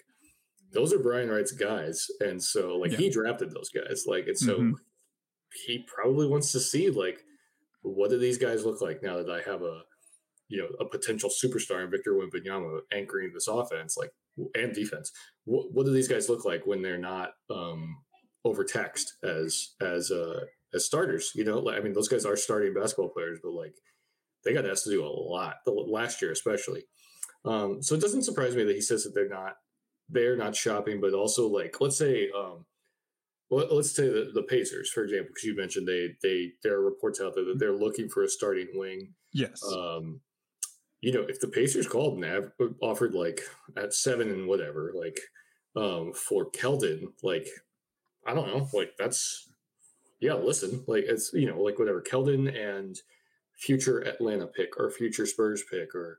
those are Brian Wright's guys, and so like yeah. he drafted those guys, like and so. Mm-hmm he probably wants to see like what do these guys look like now that I have a you know a potential superstar in Victor Wembanyama anchoring this offense like and defense. What, what do these guys look like when they're not um, overtaxed as as uh, as starters? You know, I mean those guys are starting basketball players, but like they got asked to do a lot the last year especially. Um, so it doesn't surprise me that he says that they're not they're not shopping, but also like let's say um, well, let's say the, the Pacers, for example, because you mentioned they they there are reports out there that they're looking for a starting wing. Yes. Um, you know, if the Pacers called and av- offered like at seven and whatever, like um, for Keldon, like I don't know, like that's yeah. Listen, like it's you know like whatever Keldon and future Atlanta pick or future Spurs pick or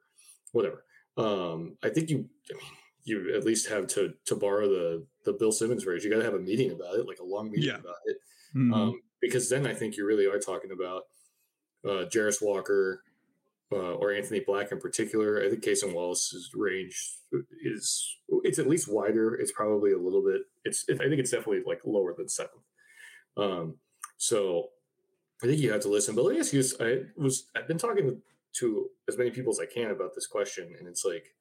whatever. Um, I think you. I mean, you at least have to to borrow the the Bill Simmons raise. You got to have a meeting about it, like a long meeting yeah. about it, mm-hmm. um, because then I think you really are talking about uh, Walker uh, or Anthony Black in particular. I think Cason Wallace's range is it's at least wider. It's probably a little bit. It's I think it's definitely like lower than seventh. Um, so I think you have to listen. But let me ask you. I was I've been talking to as many people as I can about this question, and it's like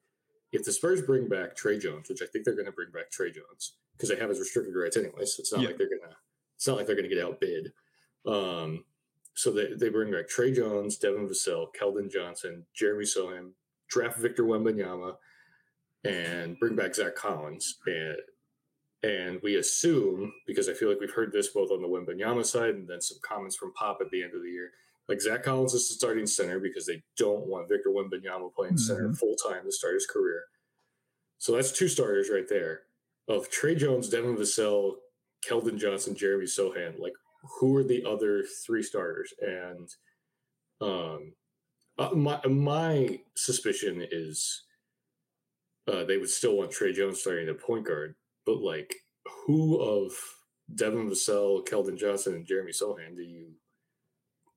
if the Spurs bring back Tre Jones, which I think they're going to bring back Tre Jones because they have his restricted rights anyway, so it's not yeah. like they're gonna it's not like they're gonna get outbid. Um, so they, they bring back Tre Jones, Devin Vassell, Keldon Johnson, Jeremy Sochan, draft Victor Wembanyama, and bring back Zach Collins. And and we assume, because I feel like we've heard this both on the Wembanyama side and then some comments from Pop at the end of the year, like Zach Collins is the starting center because they don't want Victor Wembanyama playing mm-hmm. center full time to start his career. So that's two starters right there of Tre Jones, Devin Vassell, Keldon Johnson, Jeremy Sochan. Like, who are the other three starters? And um, uh, my my suspicion is uh, they would still want Tre Jones starting at point guard, but like, who of Devin Vassell, Keldon Johnson, and Jeremy Sochan do you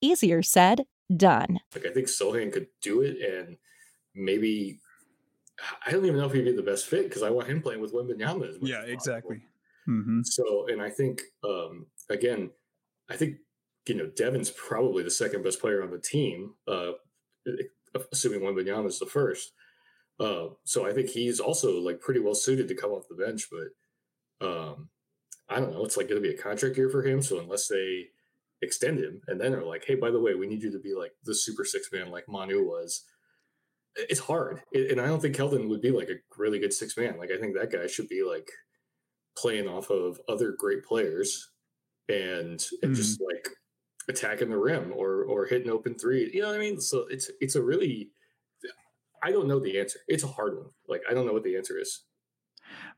Easier said, done. Like I think Sochan could do it, and maybe I don't even know if he'd be the best fit because I want him playing with Wembanyama. As yeah, exactly. Mm-hmm. So, and I think um, again, I think you know Devin's probably the second best player on the team, uh, assuming Wembanyama is the first. Uh, so I think he's also like pretty well suited to come off the bench, but um, I don't know, it's like going to be a contract year for him. So unless they extend him and then they're like, hey, by the way, we need you to be like the super six man like Manu was. It's hard, and I don't think Keldon would be like a really good six man. Like I think that guy should be like playing off of other great players and and mm. just like attacking the rim or or hitting open three. You know what I mean? So it's it's a really I don't know the answer. It's a hard one. Like I don't know what the answer is.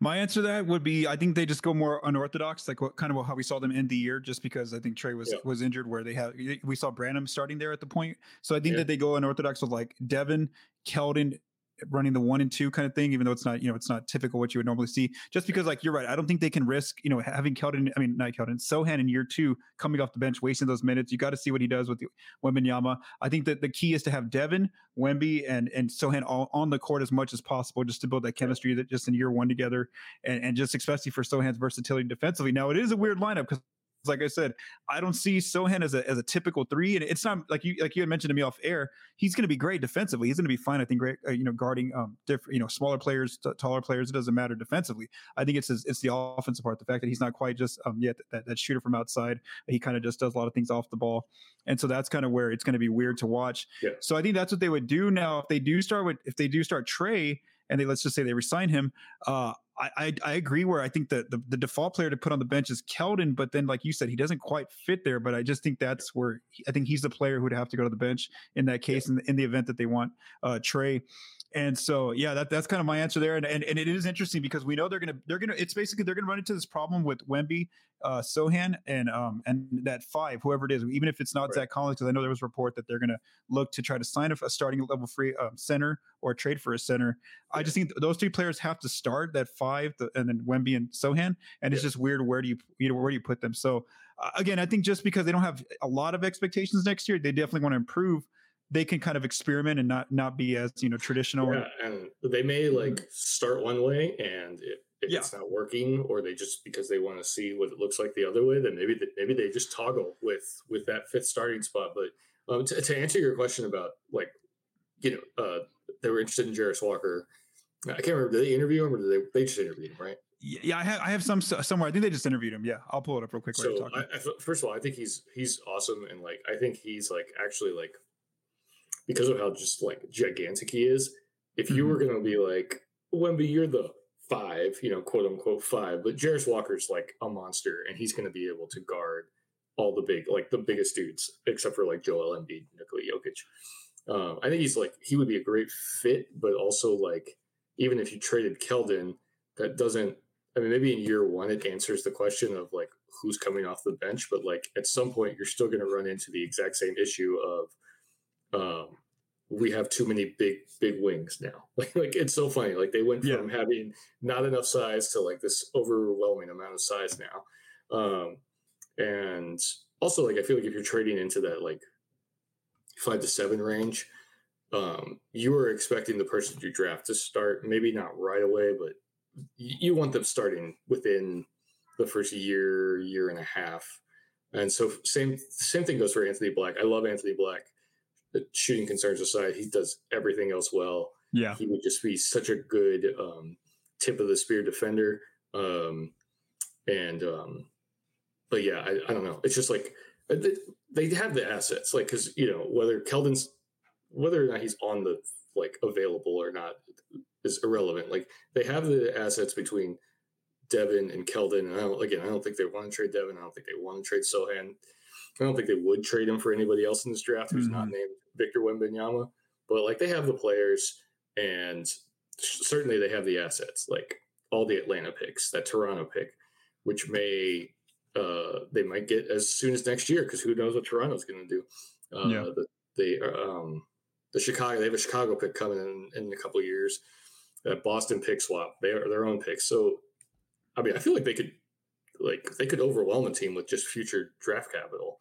My answer to that would be I think they just go more unorthodox, like what kind of how we saw them end the year, just because I think Tre was yeah. was injured, where they have we saw Branham starting there at the point. So I think yeah. that they go unorthodox with like Devin, Keldon, running the one and two kind of thing, even though it's not, you know, it's not typical what you would normally see. Just because, like, you're right. I don't think they can risk, you know, having Keldon, I mean, not Keldon, Sochan in year two coming off the bench, wasting those minutes. You got to see what he does with Wembanyama. I think that the key is to have Devin, Wemby, and and Sochan all on the court as much as possible, just to build that chemistry that just in year one together, and, and just especially for Sochan's versatility defensively. Now, it is a weird lineup because like I said, I don't see Sochan as a as a typical three, and it's not like you like you had mentioned to me off air. He's going to be great defensively. He's going to be fine. I think great, uh, you know, guarding um different, you know, smaller players, t- taller players. It doesn't matter defensively. I think it's his, it's the offensive part. The fact that he's not quite just um yet that, that shooter from outside. He kind of just does a lot of things off the ball, and so that's kind of where it's going to be weird to watch. Yeah. So I think that's what they would do now if they do start with if they do start Tre and they let's just say they resign him. Uh, I, I, I agree where I think that the, the default player to put on the bench is Keldon, but then like you said, he doesn't quite fit there. But I just think that's where he, I think he's the player who would have to go to the bench in that case, yeah. in, the, in the event that they want uh, Tre. And so, yeah, that, that's kind of my answer there. And, and, and it is interesting because we know they're going to, they're going to, it's basically, they're going to run into this problem with Wemby, uh, Sochan and, um, and that five, whoever it is, even if it's not right. Zach Collins, because I know there was a report that they're going to look to try to sign a, a starting level free um, center or trade for a center. Yeah. I just think those three players have to start that five, the, and then Wemby and Sochan. And yeah. it's just weird. Where do you, you know, where do you put them? So, uh, again, I think just because they don't have a lot of expectations next year, they definitely want to improve they can kind of experiment and not not be as you know traditional. Yeah, and they may like mm-hmm. start one way, and if, if yeah. it's not working, or they just because they want to see what it looks like the other way, then maybe they, maybe they just toggle with with that fifth starting spot. But um, to, to answer your question about like you know uh, they were interested in Jarace Walker. I can't remember. Did they interview him or did they? They just interviewed him, right? Yeah, I have. I have some somewhere. I think they just interviewed him. Yeah, I'll pull it up real quick. So, I, I, first of all, I think he's he's awesome, and like I think he's like actually like because of how just like gigantic he is. If you mm-hmm. were going to be like, Wemby, you're the five, you know, quote unquote five, but Jarace Walker's like a monster and he's going to be able to guard all the big, like the biggest dudes, except for like Joel Embiid, Nikola Jokic. Um, I think he's like, he would be a great fit, but also like, even if you traded Keldon, that doesn't, I mean, maybe in year one, it answers the question of like who's coming off the bench, but like at some point, you're still going to run into the exact same issue of, um, we have too many big big wings now. Like like it's so funny. Like they went from yeah. having not enough size to like this overwhelming amount of size now. Um, and also like I feel like if you're trading into that like five to seven range, um, you are expecting the person you draft to start maybe not right away, but you want them starting within the first year, year and a half. And so same same thing goes for Anthony Black. I love Anthony Black the shooting concerns aside, he does everything else well. Yeah, he would just be such a good um, tip of the spear defender. Um, and um, but yeah, I, I don't know. It's just like uh, they have the assets, like because you know whether Keldon's whether or not he's on the like available or not is irrelevant. Like they have the assets between Devin and Keldon, and I don't, again, I don't think they want to trade Devin. I don't think they want to trade Sochan. I don't think they would trade him for anybody else in this draft who's mm-hmm. not named Victor Wembanyama. But like they have the players, and certainly they have the assets, like all the Atlanta picks, that Toronto pick, which may uh, they might get as soon as next year because who knows what Toronto's going to do. Uh, yeah. The, the um, the Chicago they have a Chicago pick coming in in a couple years. That Boston pick swap, they are their own pick. So, I mean, I feel like they could like they could overwhelm a team with just future draft capital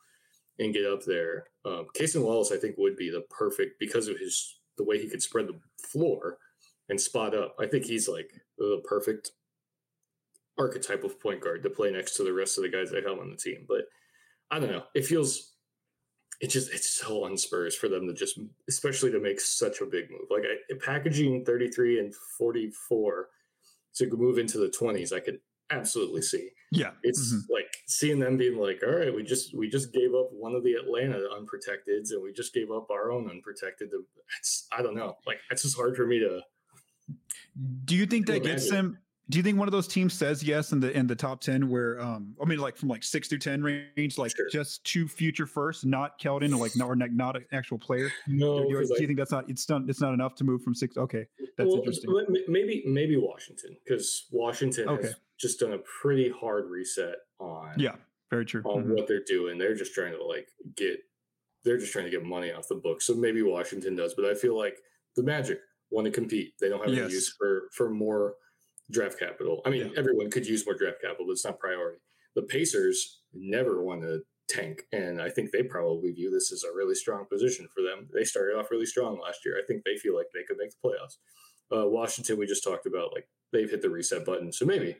and get up there. Um, Cason Wallace, I think, would be the perfect because of his the way he could spread the floor and spot up. I think he's like the perfect archetype of point guard to play next to the rest of the guys they have on the team. But I don't know. It feels it just it's so unspurs for them to just especially to make such a big move. Like I, packaging 33 and 44 to move into the 20s, I could absolutely see. Yeah. It's Mhm. like seeing them being like, all right, we just we just gave up one of the Atlanta unprotecteds and we just gave up our own unprotected. It's I don't know. Like it's just hard for me to Do you think that Well, gets them? Do you think one of those teams says yes in the in the top ten? Where um, I mean, like from like six to ten range, like Sure. just two future first, not Keldon, or like not or not, an actual player. know. do, you, do you think that's not it's not it's not enough to move from six? Okay, that's interesting. Maybe maybe Washington because Washington Okay. has just done a pretty hard reset on yeah, very true. on Mhm. what they're doing. They're just trying to like get they're just trying to get money off the book. So maybe Washington does, but I feel like the Magic want to compete. They don't have Yes. any use for for more draft capital. I mean, Yeah. everyone could use more draft capital, but it's not priority. The Pacers never want to tank, and I think they probably view this as a really strong position for them. They started off really strong last year. I think they feel like they could make the playoffs. Uh, Washington, we just talked about, like they've hit the reset button, so maybe.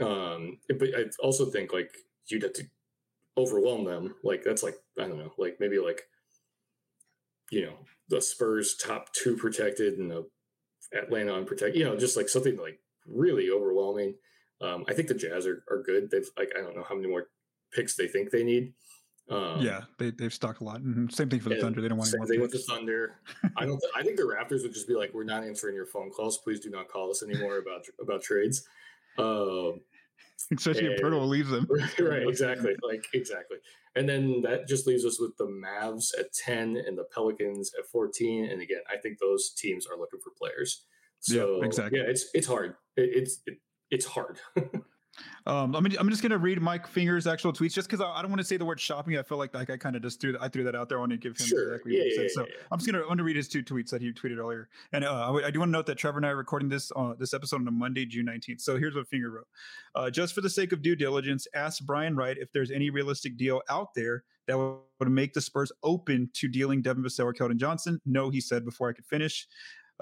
Um, but I also think like you'd have to overwhelm them. Like that's like I don't know, like maybe like you know the Spurs top two protected and the Atlanta unprotected. You know, just like something like really overwhelming. Um, I think the Jazz are, are good. They've like I don't know how many more picks they think they need. Um, yeah, they they've stocked a lot. Mhm. Same thing for the Thunder. They don't want any more thing with the. Thunder. I don't. I think the Raptors would just be like, "We're not answering your phone calls. Please do not call us anymore about about trades." Um, Especially if Poeltl leaves them. right, exactly. Like exactly. And then that just leaves us with the Mavs at 10 and the Pelicans at 14. And again, I think those teams are looking for players. Yeah, So exactly. yeah, it's it's hard. It, it's it, it's hard. Um, I'm, I'm just gonna read Mike Finger's actual tweets just because I, I don't want to say the word shopping. I feel like like I kind of just threw that I threw that out there. I want to give him Sure. exactly what he Yeah, said. yeah, so yeah, yeah. I'm just gonna I'm gonna read his two tweets that he tweeted earlier. And uh, I, w- I do want to note that Trevor and I are recording this uh, this episode on a Monday, June 19th. So here's what Finger wrote: uh, Just for the sake of due diligence, ask Brian Wright if there's any realistic deal out there that would would make the Spurs open to dealing Devin Vassell or Keldon Johnson. No, he said before I could finish.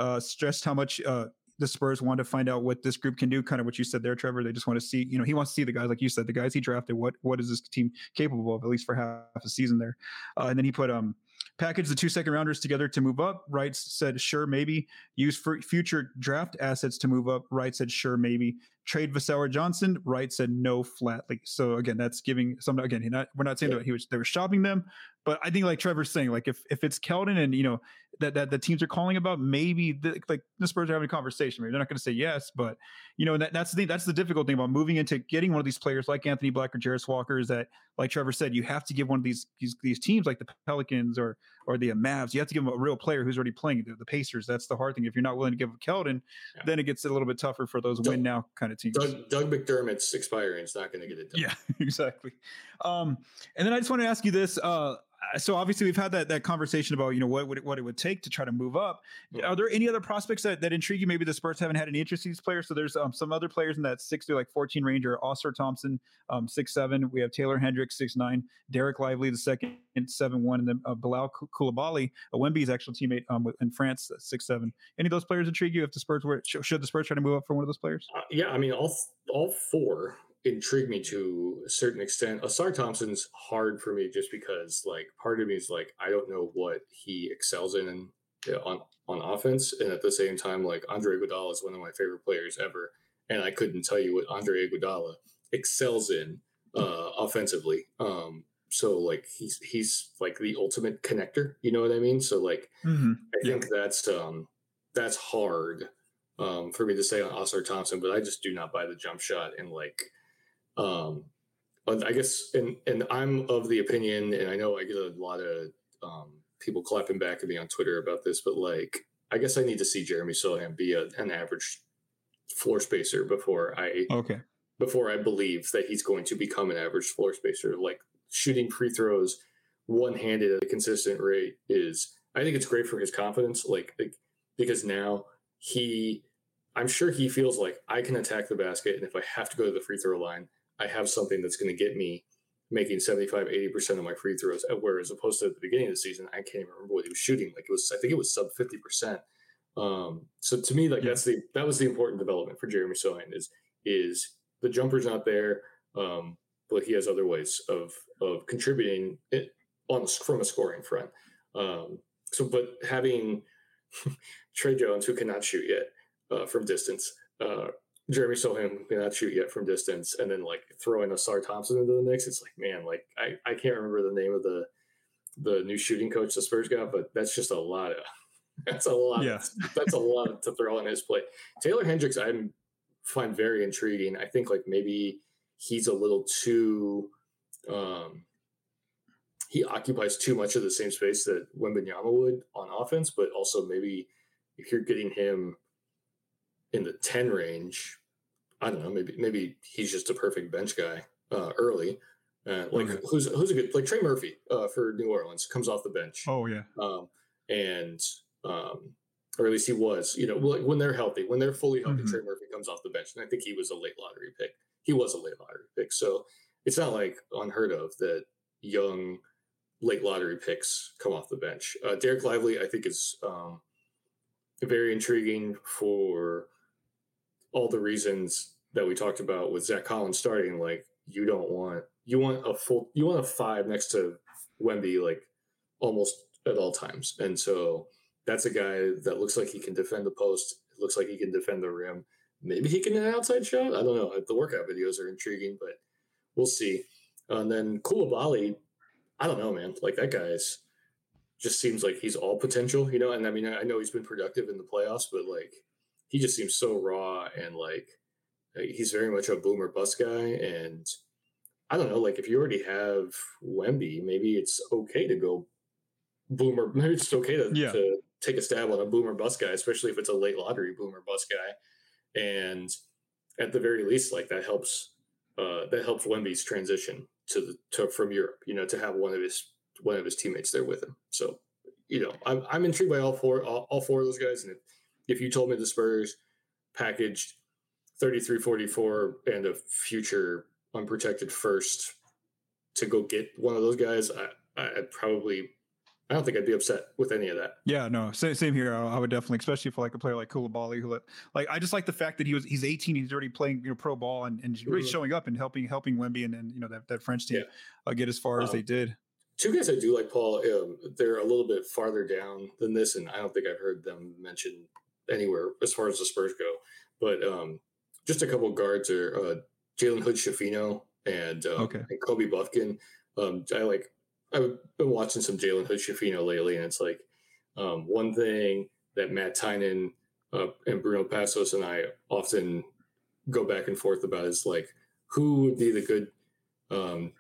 Uh, stressed how much uh, the Spurs want to find out what this group can do, kind of what you said there, Trevor. They just want to see, you know, he wants to see the guys, like you said, the guys he drafted. What what is this team capable of, at least for half a season there? Uh, and then he put um package the two second rounders together to move up. Wright said sure maybe. Use for future draft assets to move up. Wright said sure maybe. Trade Vassell Johnson. Wright said no flatly. So again, that's giving some again. Not, we're not saying Yeah. that he was they were shopping them, but I think like Trevor's saying, like if if it's Keldon and you know that that the teams are calling about, maybe the, like the Spurs are having a conversation. Maybe they're not going to say yes, but you know that that's the thing, that's the difficult thing about moving into getting one of these players like Anthony Black or Jarace Walker is that like Trevor said, you have to give one of these these, these teams like the Pelicans or or the Mavs, you have to give them a real player who's already playing. The, the Pacers, that's the hard thing. If you're not willing to give Keldon, Yeah. then it gets a little bit tougher for those win now kind of teams. Doug, Doug McDermott's expiring. It's not going to get it done. Yeah, exactly. Um, and then I just want to ask you this. Uh, so obviously we've had that that conversation about you know what would it, what it would take to try to move up. Yeah. Are there any other prospects that, that intrigue you? Maybe the Spurs haven't had any interest in these players. So there's um, some other players in that six to like 14 range are Ausar Thompson, um, six seven. We have Taylor Hendricks, six nine. Dereck Lively, the second, seven one, and then uh, Bilal Kou- Coulibaly, a Wemby's actual teammate um, in France, uh, six seven. Any of those players intrigue you? If the Spurs were sh- should the Spurs try to move up for one of those players? Uh, yeah, I mean, all all four intrigue me to a certain extent. Ausar Thompson's hard for me just because, like, part of me is like, I don't know what he excels in uh, on on offense, and at the same time, like, Andre Iguodala is one of my favorite players ever, and I couldn't tell you what Andre Iguodala excels in uh, offensively. Um, so like he's he's like the ultimate connector, you know what I mean? So like Mm-hmm. I Yeah. think that's um that's hard um for me to say on Ausar Thompson, but I just do not buy the jump shot and like um but I guess and and I'm of the opinion and I know I get a lot of um people clapping back at me on Twitter about this, but like I guess I need to see Jeremy Sochan be a, an average floor spacer before I Okay. before I believe that he's going to become an average floor spacer. Like shooting free throws one handed at a consistent rate is, I think it's great for his confidence. Like, like, because now he, I'm sure he feels like I can attack the basket. And if I have to go to the free throw line, I have something that's going to get me making 75, 80% of my free throws. Uh, Whereas opposed to at the beginning of the season, I can't even remember what he was shooting. Like it was, I think it was sub 50%. Um, so to me, like Yeah. that's the, that was the important development for Jeremy Sochan is, is the jumper's not there, um, but he has other ways of of contributing it on from a scoring front. Um, so, but having Tre Jones, who cannot shoot yet uh, from distance, uh, Jeremy Sochan cannot shoot yet from distance, and then like throwing Ausar Thompson into the mix, it's like man, like I, I can't remember the name of the the new shooting coach the Spurs got, but that's just a lot of that's a lot. Yeah. that's a lot to throw on his plate. Taylor Hendricks, I find very intriguing. I think like maybe he's a little too um he occupies too much of the same space that Wembanyama would on offense, but also maybe if you're getting him in the 10 range, I don't know, maybe maybe he's just a perfect bench guy uh, early. Uh, like Okay. who's who's a good like Trey Murphy uh, for New Orleans comes off the bench, Oh yeah. um, and um, or at least he was. You know, like when they're healthy, when they're fully healthy, Mhm. Trey Murphy comes off the bench, and I think he was a late lottery pick. He was a late lottery pick, so it's not like unheard of that young late lottery picks come off the bench. Uh, Dereck Lively, I think, is um, very intriguing for all the reasons that we talked about with Zach Collins starting. Like, you don't want you want a full you want a five next to Wemby like almost at all times, and so that's a guy that looks like he can defend the post. Looks like he can defend the rim. Maybe he can an outside shot. I don't know. The workout videos are intriguing, but we'll see. And then Coulibaly, I don't know, man. Like that guy's just seems like he's all potential, you know. And I mean, I know he's been productive in the playoffs, but like he just seems so raw and like he's very much a boomer bust guy. And I don't know, like if you already have Wemby, maybe it's okay to go boomer. Maybe it's okay to, Yeah. to take a stab on a boomer bust guy, especially if it's a late lottery boomer bust guy. And at the very least, like that helps uh, that helps Wemby's transition to the to from Europe. You know, to have one of his one of his teammates there with him. So, you know, I'm I'm intrigued by all four all, all four of those guys. And if, if you told me the Spurs packaged 33 44 and a future unprotected first to go get one of those guys, I I'd probably I don't think I'd be upset with any of that. Yeah, no, same, same here. I, would definitely, especially for like a player like Coulibaly, who let, like I just like the fact that he was he's 18, he's already playing you know pro ball and, and really Mhm. showing up and helping helping Wemby and, and you know that, that French team uh, get as far as Um, they did. Two guys I do like, Paul. Um, they're a little bit farther down than this, and I don't think I've heard them mentioned anywhere as far as the Spurs go. But um, just a couple of guards are uh, Jalen Hood Schifino and, um, Okay. and Kobe Bufkin. Um, I like. I've been watching some Jalen Hood Schifino lately, and it's like um, one thing that Matt Tynan uh, and Bruno Passos and I often go back and forth about is like who would be the good, um,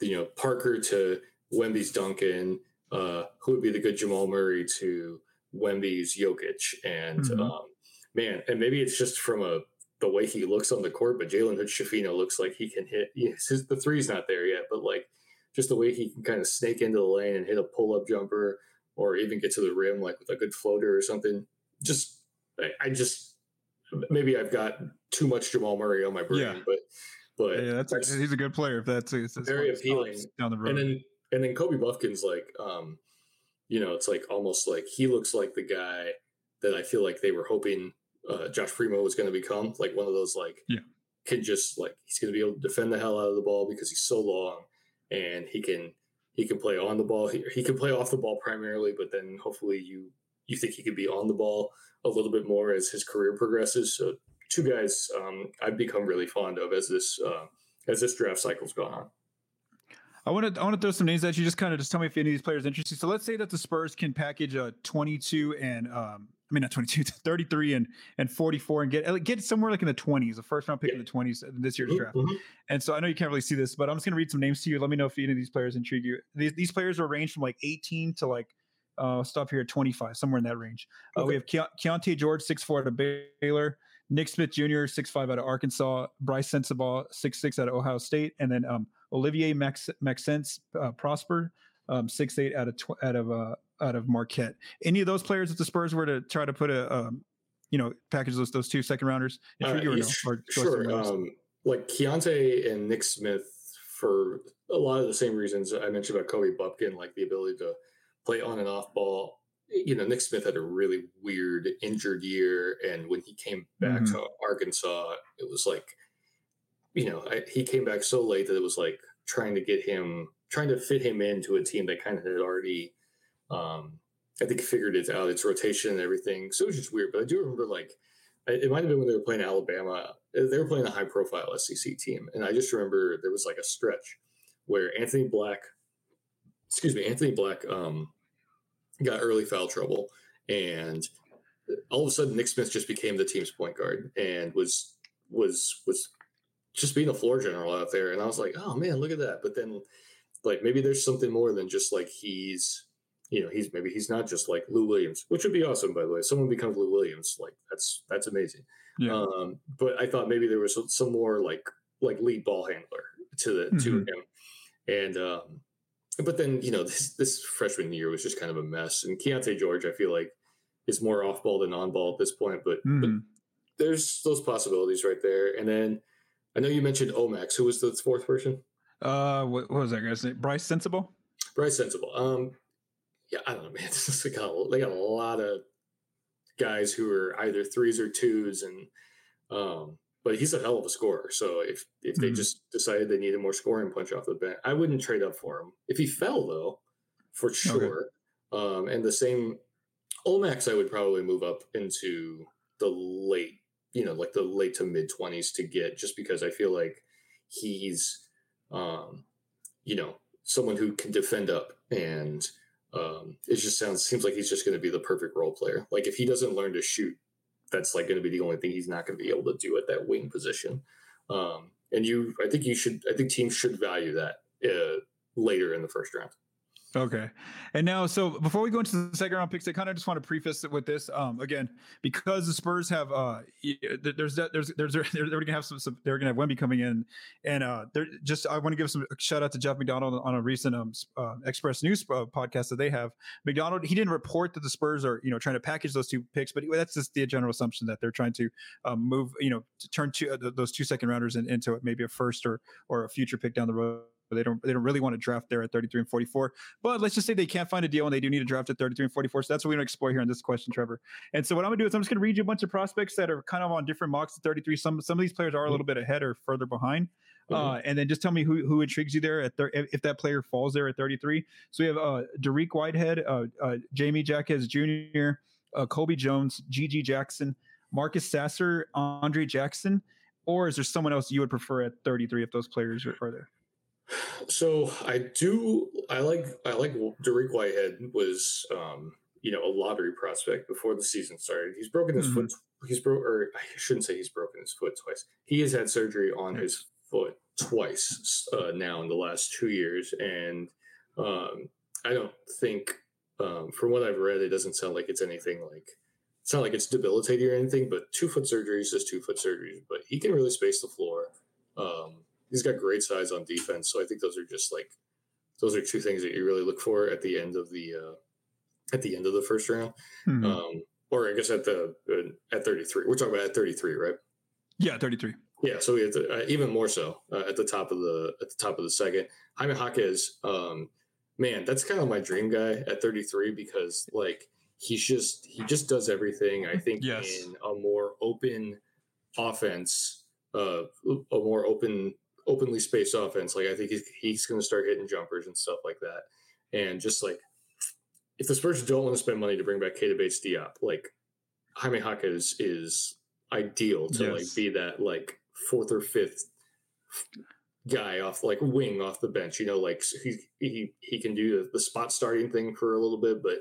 you know, Parker to Wemby's Duncan, uh, who would be the good Jamal Murray to Wemby's Jokic, and Mhm. um, man, and maybe it's just from a the way he looks on the court, but Jalen Hood Schifino looks like he can hit. Yes, his, the three's not there yet, but like just the way he can kind of snake into the lane and hit a pull up jumper, or even get to the rim like with a good floater or something. Just I, I just maybe I've got too much Jamal Murray on my brain, Yeah. but but Yeah, that's, that's- he's a good player. If that's it's Very appealing. down the road. and then and then Kobe Bufkin's like, um, you know, it's like almost like he looks like the guy that I feel like they were hoping uh, Josh Primo was going to become, like one of those like, Yeah. can just like he's going to be able to defend the hell out of the ball because he's so long and he can he can play on the ball. He, he can play off the ball primarily, but then hopefully you you think he could be on the ball a little bit more as his career progresses. So two guys um, I've become really fond of as this uh, as this draft cycle's gone on. I want to I want to throw some names at you. Just kind of just tell me if any of these players are interesting. So let's say that the Spurs can package a 22 and um I mean not 22, 33 and and 44 and get get somewhere like in the 20s, a first round pick in the 20s this year's draft. Mhm. And so I know you can't really see this, but I'm just going to read some names to you. Let me know if any of these players intrigue you. These, these players will range from like 18 to like uh stop here at 25, somewhere in that range. Uh, we have Ke- Keyonte George, 6'4 out of Baylor, Nick Smith Jr., 6'5 out of Arkansas, Bryce Sensabaugh, 6'6 out of Ohio State, and then um, Olivier Max Maxence uh, Prosper, um, 6'8 out of tw- out of uh, out of Marquette. Any of those players if the Spurs were to try to put a um, you know, package those those two second rounders, Uh, or no? Or sure. Um, like Keyonte and Nick Smith for a lot of the same reasons I mentioned about Kobe Bufkin, like the ability to play on and off ball. You know, Nick Smith had a really weird injured year, and when he came back Mhm. to Arkansas, it was like, you know, I, he came back so late that it was like trying to get him, trying to fit him into a team that kind of had already, um, I think, figured it out, its rotation and everything. So it was just weird. But I do remember like it might have been when they were playing Alabama. They were playing a high profile SEC team, and I just remember there was like a stretch where Anthony Black, excuse me, Anthony Black, um, got early foul trouble, and all of a sudden Nick Smith just became the team's point guard and was was was just being a floor general out there. And I was like, oh man, look at that. But then like maybe there's something more than just like he's you know he's maybe he's not just like Lou Williams, which would be awesome by the way. If someone becomes Lou Williams, like that's that's amazing. Yeah. Um, but I thought maybe there was some, some more like like lead ball handler to the mm-hmm. to him, and um, but then you know this this freshman year was just kind of a mess. And Keyonte George, I feel like is more off ball than on ball at this point, but, mm-hmm. but there's those possibilities right there. And then I know you mentioned Omax. Who was the fourth person? Uh, what, what was that guy's name? Bryce Sensabaugh. Bryce Sensabaugh. Um, yeah, I don't know, man. they got a, they got a lot of guys who are either threes or twos, and um, but he's a hell of a scorer. So if if they mm-hmm. just decided they needed more scoring punch off the bench, I wouldn't trade up for him. If he fell though, for sure. Okay. Um, and the same Omax, I would probably move up into the late, you know, like the late to mid twenties to get, just because I feel like he's, um, you know, someone who can defend up and um, it just sounds seems like he's just going to be the perfect role player. Like if he doesn't learn to shoot, that's like going to be the only thing he's not going to be able to do at that wing position. Um, and you, I think you should, I think teams should value that uh, later in the first round. Okay. And now, so before we go into the second round picks, I kind of just want to preface it with this. Um, again, because the Spurs have, uh, there's, there's, there's, they're, they're going to have some, some, they're going to have Wemby coming in. And, uh, they're just, I want to give some shout out to Jeff McDonald on a recent, um, uh, Express News uh, podcast that they have. McDonald, he didn't report that the Spurs are, you know, trying to package those two picks, but that's just the general assumption that they're trying to um, move, you know, to turn two, uh, those two second rounders in, into maybe a first or, or a future pick down the road they don't they don't really want to draft there at 33 and 44. But let's just say they can't find a deal and they do need to draft at 33 and 44. So that's what we're going to explore here in this question, Trevor. And so what I'm going to do is I'm just going to read you a bunch of prospects that are kind of on different mocks at 33. Some some of these players are a mm-hmm. little bit ahead or further behind. Mm-hmm. Uh, and then just tell me who, who intrigues you there at thir- if that player falls there at 33. So we have uh, Dariq Whitehead, uh, uh, Jaime Jaquez Jr., uh, Colby Jones, GG Jackson, Marcus Sasser, Andre Jackson, or is there someone else you would prefer at 33 if those players are, are there? So I do. I like. I like Dariq Whitehead was, um, you know, a lottery prospect before the season started. He's broken his mm-hmm. foot. He's broke, or I shouldn't say he's broken his foot twice. He has had surgery on his foot twice uh, now in the last two years, and um, I don't think, um, from what I've read, it doesn't sound like it's anything like. It's not like it's debilitating or anything, but two foot surgeries is two foot surgeries. But he can really space the floor. Um, he's got great size on defense. So I think those are just like those are two things that you really look for at the end of the uh, at the end of the first round, mm-hmm. um, or I guess at the uh, at thirty three. We're talking about at thirty three, right? Yeah, thirty three. Yeah, so we have to, uh, even more so uh, at the top of the at the top of the second. Jaime Jaquez, um, man, that's kind of my dream guy at thirty three because like he's just he just does everything. I think yes. in a more open offense, uh, a more open openly spaced offense. Like I think he's, he's going to start hitting jumpers and stuff like that. And just like if the Spurs don't want to spend money to bring back Keita Bates Diop, like Jaime Jaquez is, is ideal to yes. like be that like fourth or fifth guy off like wing off the bench. You know, like he he he can do the, the spot starting thing for a little bit, but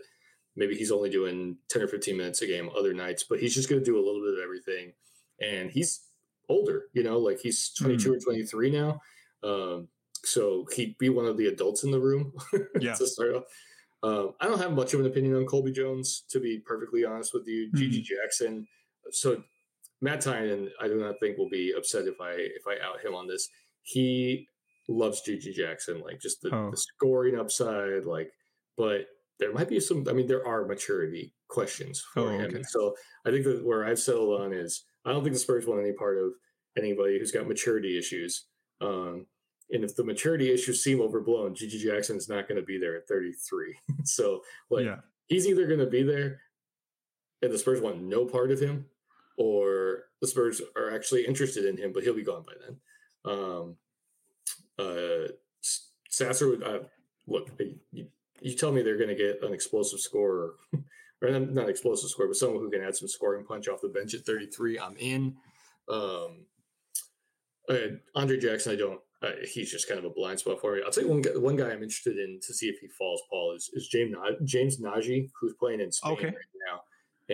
maybe he's only doing ten or fifteen minutes a game other nights. But he's just going to do a little bit of everything, and he's older, you know, like he's 22 mm. or 23 now. Um, so he'd be one of the adults in the room yeah. to start off. Um, I don't have much of an opinion on Colby Jones, to be perfectly honest with you. Mm. GG Jackson. So Matt Tynan, I do not think will be upset if I if I out him on this. He loves GG Jackson, like just the, oh. the scoring upside, like, but there might be some. I mean, there are maturity questions for oh, him. Okay. So I think that where I've settled on is I don't think the Spurs want any part of anybody who's got maturity issues. Um, and if the maturity issues seem overblown, GG Jackson's not going to be there at 33. so, like, yeah. he's either going to be there and the Spurs want no part of him, or the Spurs are actually interested in him, but he'll be gone by then. Um, uh, Sasser would uh, look. You, you, tell me they're going to get an explosive scorer or not explosive score, but someone who can add some scoring punch off the bench at 33. I'm in. Um, uh, Andre Jackson, I don't. Uh, he's just kind of a blind spot for me. I'll tell you one guy, one guy I'm interested in to see if he falls. Paul is is James James who's playing in Spain Okay. right now,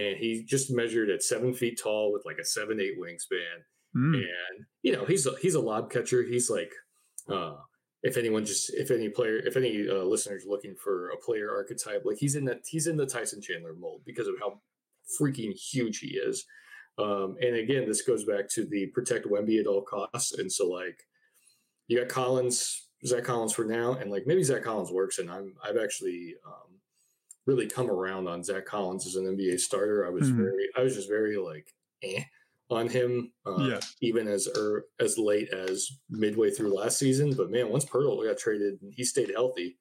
and he just measured at seven feet tall with like a seven eight wingspan Mm. and you know he's a, he's a lob catcher. He's like, uh, if anyone just if any player if any uh, listeners looking for a player archetype, like he's in that he's in the Tyson Chandler mold because of how freaking huge he is. Um, and again, this goes back to the protect Wemby at all costs. And so like you got Collins, Zach Collins for now, and like maybe Zach Collins works, and I'm I've actually um, really come around on Zach Collins as an NBA starter. I was Mhm. very I was just very like eh on him, uh, Yeah. even as er, as late as midway through last season. But man, once Poeltl got traded and he stayed healthy,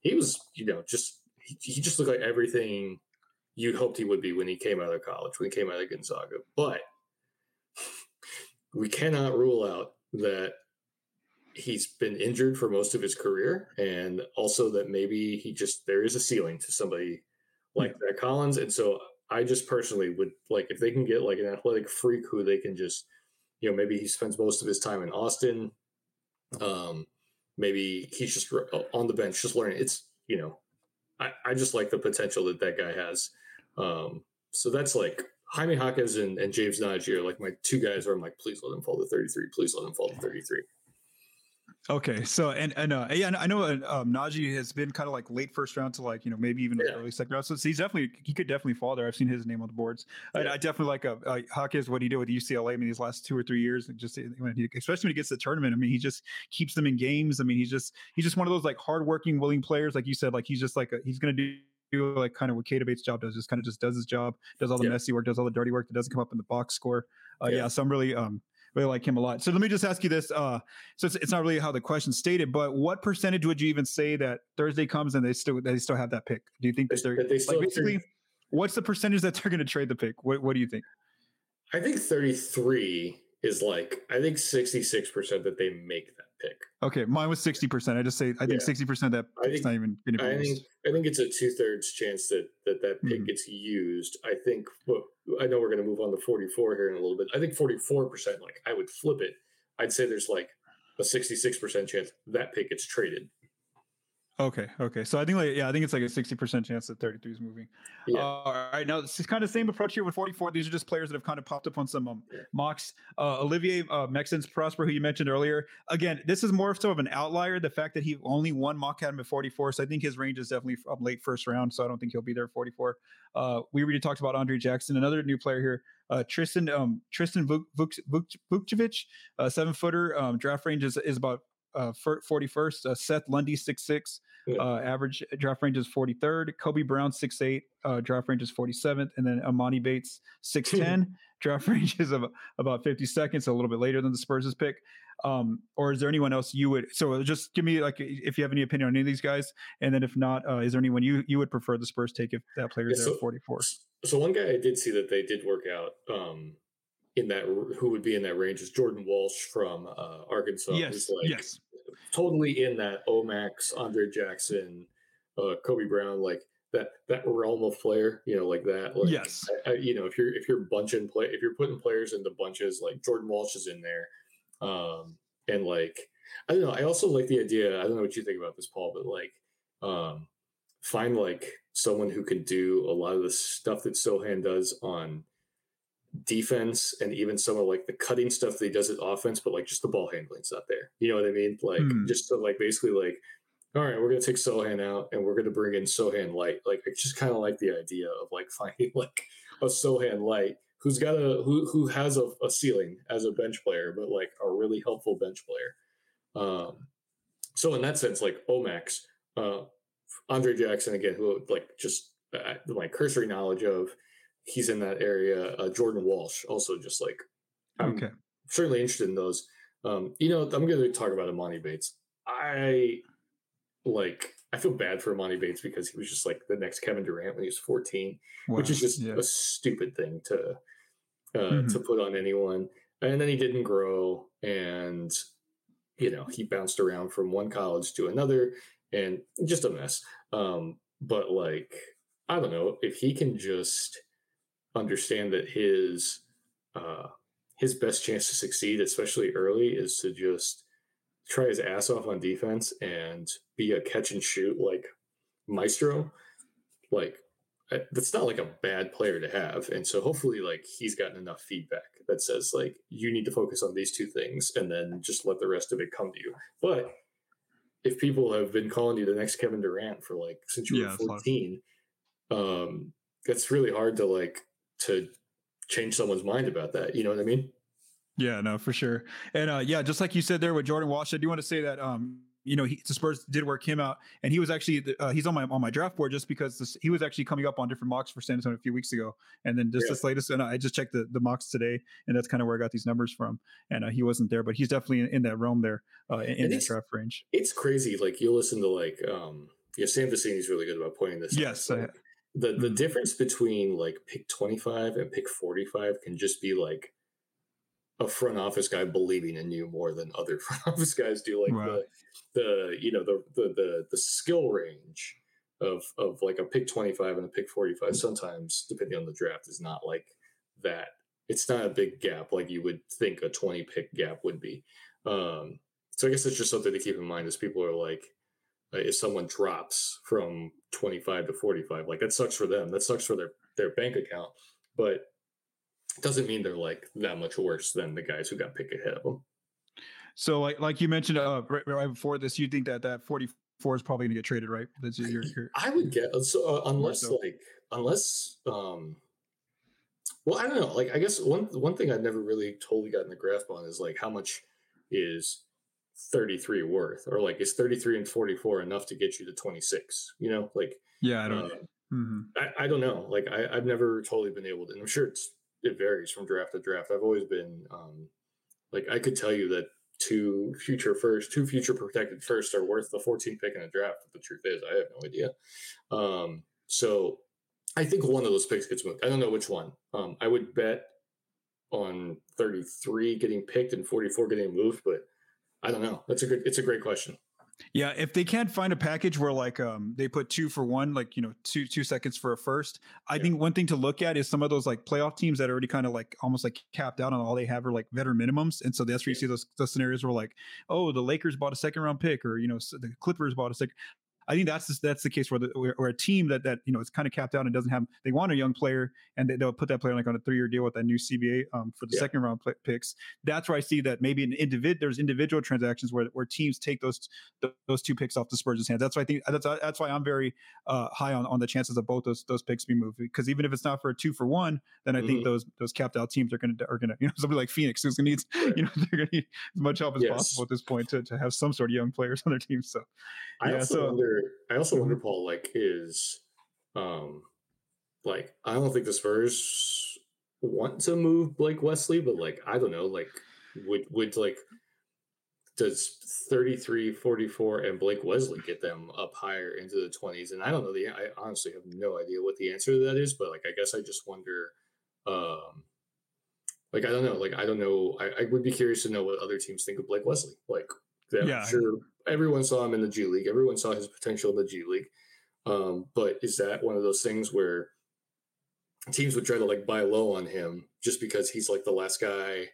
he was you know just he, he just looked like everything you'd hoped he would be when he came out of college, when he came out of Gonzaga. But we cannot rule out that he's been injured for most of his career, and also that maybe he just there is a ceiling to somebody like that Collins. And so I just personally would like if they can get like an athletic freak who they can just, you know, maybe he spends most of his time in Austin. Um, maybe he's just on the bench, just learning. It's you know, I, I just like the potential that that guy has. Um, so that's like Jaime Jaquez and, and James Nnaji are like my two guys where I'm like, please let him fall to 33. Please let him fall to 33. Okay, so and and uh, yeah, I know uh, um, Nnaji has been kind of like late first round to like you know maybe even Yeah. early second round. So he's definitely he could definitely fall there. I've seen his name on the boards. I, Yeah. I definitely like a, uh, Jaquez what he did with UCLA. I mean, these last two or three years, and just when he, especially when he gets the tournament. I mean, he just keeps them in games. I mean, he's just he's just one of those like hardworking, willing players. Like you said, like he's just like a, he's gonna do. do like kind of what Keita Bates Diop does, just kind of just does his job, does all the Yeah. messy work, does all the dirty work that doesn't come up in the box score. Uh, yeah. Yeah. so I'm really um really like him a lot. So let me just ask you this: uh, so it's, it's not really how the question stated, but what percentage would you even say that Thursday comes and they still they still have that pick? Do you think that they're that they still like basically? 30 What's the percentage that they're going to trade the pick? What What do you think? I think 33 is like, I think 66% that they make that pick. Okay, mine was sixty percent. I just say I think Yeah. sixty percent that I it's think- not even going to be I think. I think it's a two thirds chance that that that pick Mhm. gets used. I think. Well, I know we're going to move on to forty four here in a little bit. I think forty four percent. Like I would flip it. I'd say there's like a sixty six percent chance that pick gets traded. Okay, okay. So I think like yeah, I think it's like a sixty percent chance that thirty three is moving. Yeah. Uh, all right, now this is kind of same approach here with 44. These are just players that have kind of popped up on some um, Yeah. mocks. Uh, Olivier uh, Prosper, who you mentioned earlier. Again, this is more so of an outlier. The fact that he only one mock had him at 44, so I think his range is definitely from late first round. So I don't think he'll be there at 44. Uh, we already talked about Andre Jackson, another new player here. Uh, Tristan um, Tristan Vuk, Vuk, Vuk, Vukcevic, uh, seven footer. Um, draft range is, is about uh, 41st. Uh, Seth Lundy, six six. Yeah. Uh, average draft range is 43rd. Kobe Brown, 6'8. Uh, draft range is 47th. And then Emoni Bates, 6'10. draft range is about, about 52nd, so a little bit later than the Spurs' pick. Um, or is there anyone else you would? So just give me like if you have any opinion on any of these guys, and then if not, uh, is there anyone you you would prefer the Spurs take if that player is Yeah, there at 44? So one guy I did see that they did work out um, in that who would be in that range is Jordan Walsh from uh, Arkansas. yes, like yes, totally in that Omax, Andre Jackson, uh, Kobe Brown, like that that realm of player, you know, like that. Like, yes. I, I, you know, if you're if you're bunching play, if you're putting players into bunches, like Jordan Walsh is in there, um, and like I don't know. I also like the idea. I don't know what you think about this, Paul, but like, um, find like someone who can do a lot of the stuff that Sochan does on defense and even some of like the cutting stuff that he does at offense, but like just the ball handling's not there. You know what I mean? Like Hmm. just to like basically like, all right, we're gonna take Sochan out and we're gonna bring in Sochan Light. Like I just kind of like the idea of like finding like a Sochan Light who's got a who who has a, a ceiling as a bench player, but like a really helpful bench player. Um, so in that sense, like Omax, uh, Andre Jackson again, who like just uh, my cursory knowledge of, he's in that area. Uh, Jordan Walsh also just like I'm Okay. certainly interested in those. Um, you know, I'm going to talk about Emoni Bates. I like. I feel bad for Emoni Bates because he was just like the next Kevin Durant when he was 14 which is just yeah. a stupid thing to uh, Mhm. to put on anyone. And then he didn't grow, and you know he bounced around from one college to another, and just a mess. Um, but like, I don't know if he can just understand that his uh, his best chance to succeed, especially early, is to just try his ass off on defense and be a catch and shoot like maestro. Like that's not like a bad player to have, and so hopefully, like he's gotten enough feedback that says like you need to focus on these two things, and then just let the rest of it come to you. But if people have been calling you the next Kevin Durant for like since you yeah, were 14, um, it's really hard to like to change someone's mind about that. You know what I mean? Yeah, no, for sure. And uh, yeah, just like you said there with Jordan Walsh, I do want to say that um, you know, he, the Spurs did work him out, and he was actually uh, he's on my on my draft board just because this, he was actually coming up on different mocks for San Antonio a few weeks ago, and then just yeah. this latest, and I just checked the, the mocks today, and that's kind of where I got these numbers from, and uh, he wasn't there, but he's definitely in, in that realm there uh, in, in that draft range. It's crazy, like you listen to like um, yeah, Sam Vecenie's really good about pointing this. Yes, out. The the difference between like pick twenty five and pick forty five can just be like a front office guy believing in you more than other front office guys do. Like right. the the you know the, the the the skill range of of like a pick twenty five and a pick forty five. Sometimes depending on the draft is not like that. It's not a big gap like you would think a twenty pick gap would be. Um, so I guess it's just something to keep in mind as people are like, uh, if someone drops from 25 to 45, like that sucks for them. That sucks for their their bank account. But doesn't mean they're like that much worse than the guys who got picked ahead of them. So, like like you mentioned uh, right, right before this, you think that that forty four is probably going to get traded, right? That's your, your, I would get so uh, unless so. like unless um. Well, I don't know. Like, I guess one one thing I've never really totally gotten the grasp on is like how much is 33 worth, or like is 33 and 44 enough to get you to 26? You know, like yeah, I don't. Uh, mm-hmm. I, I don't know. Like, I, I've never totally been able to. And I'm sure it's it varies from draft to draft. I've always been um, like I could tell you that two future first, two future protected first are worth the 14th pick in a draft. But the truth is, I have no idea. Um, so I think one of those picks gets moved. I don't know which one. Um, I would bet on 33 getting picked and 44 getting moved, but I don't know. That's a good. It's a great question. Yeah, if they can't find a package where like um they put two for one, like you know two two seconds for a first, I yeah. think one thing to look at is some of those like playoff teams that are already kind of like almost like capped out on all they have are like veteran minimums, and so that's where you see those those scenarios where like oh the Lakers bought a second round pick or you know the Clippers bought a second. I think that's the, that's the case where, the, where, where a team that that you know is kind of capped out and doesn't have they want a young player and they, will put that player like on a three year deal with that new CBA um, for the yeah. second round picks. That's where I see that maybe an individual there's individual transactions where where teams take those those two picks off the Spurs' hands. That's why I think that's that's why I'm very uh, high on, on the chances of both those those picks be moved because even if it's not for a two for one, then I mm-hmm. think those those capped out teams are gonna are gonna you know somebody like Phoenix who's gonna need you know they're gonna need as much help as yes. possible at this point to, to have some sort of young players on their team. So I also so, wonder I also wonder Paul like is um like I don't think the Spurs want to move Blake Wesley, but like I don't know, like would would like does 33 44 and Blake Wesley get them up higher into the 20s and I don't know the I honestly have no idea what the answer to that is but like I guess I just wonder um like I don't know like I don't know I, I would be curious to know what other teams think of Blake Wesley like yeah. I'm sure everyone saw him in the G League everyone saw his potential in the G League um, but is that one of those things where teams would try to like buy low on him just because he's like the last guy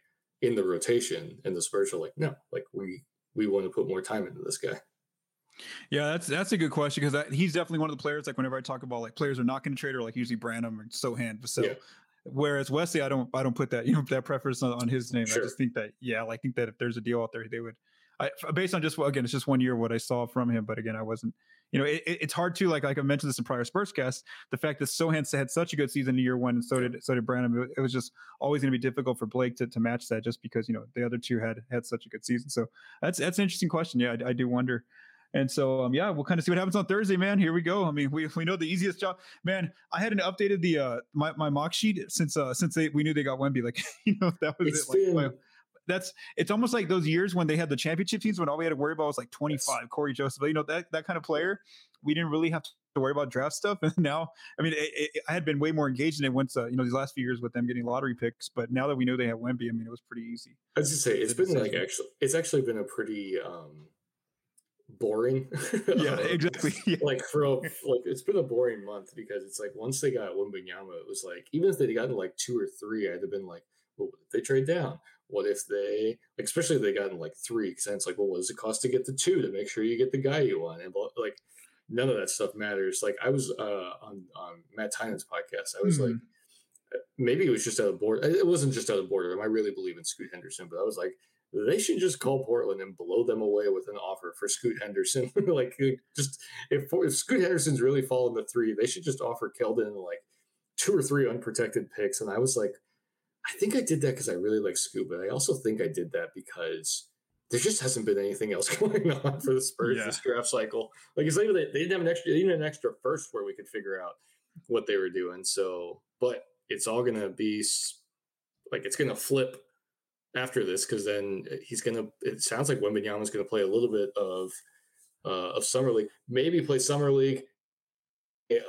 in the rotation, and the Spurs are like, no, like we we want to put more time into this guy. Yeah, that's that's a good question because he's definitely one of the players. Like whenever I talk about like players are not going to trade, or like usually Branham or Sochan, so. Yeah. Whereas Wesley, I don't, I don't put that, you know, that preference on, on his name. Sure. I just think that, yeah, I think that if there's a deal out there, they would, I, based on just again, it's just one year what I saw from him, but again, I wasn't you know, it, it's hard to like like I mentioned this in prior Spurscast. The fact that Sochan had such a good season in year one, and so did so did Branham. It was just always going to be difficult for Blake to, to match that, just because you know the other two had had such a good season. So that's that's an interesting question. Yeah, I, I do wonder. And so, um, yeah, we'll kind of see what happens on Thursday, man. Here we go. I mean, we, we know the easiest job, man. I hadn't updated the uh my, my mock sheet since uh since they we knew they got Wemby. Like, you know, that was it's it. Like, that's it's almost like those years when they had the championship teams when all we had to worry about was like 25 yes. Cory Joseph. You know that that kind of player. We didn't really have to worry about draft stuff. And now, I mean, it, it, I had been way more engaged in it once uh, you know these last few years with them getting lottery picks. But now that we know they have Wemby, I mean, it was pretty easy. I was just say it's been like actually it's actually been a pretty um boring. Yeah, exactly. Yeah. like for a, like it's been a boring month because it's like once they got Wembanyama, it was like even if they'd gotten like two or three, I'd have been like, well, what if they trade down? What if they, like, especially if they gotten like three? Because then it's like, well, what does it cost to get the two to make sure you get the guy you want? And like, none of that stuff matters. Like I was uh, on on Matt Tynan's podcast, I was like, Mhm. maybe it was just out of board. It wasn't just out of boredom. I really believe in Scoot Henderson, but I was like, they should just call Portland and blow them away with an offer for Scoot Henderson. like, just if if Scoot Henderson's really fallen to three, they should just offer Keldon like two or three unprotected picks. And I was like, I think I did that because I really like but I also think I did that because there just hasn't been anything else going on for the Spurs Yeah. this draft cycle. Like it's like they, they didn't have an extra, they didn't an extra first where we could figure out what they were doing. So, but it's all gonna be like it's gonna flip after this because then he's gonna. It sounds like Wembanyama's gonna play a little bit of uh, of summer league, maybe play summer league.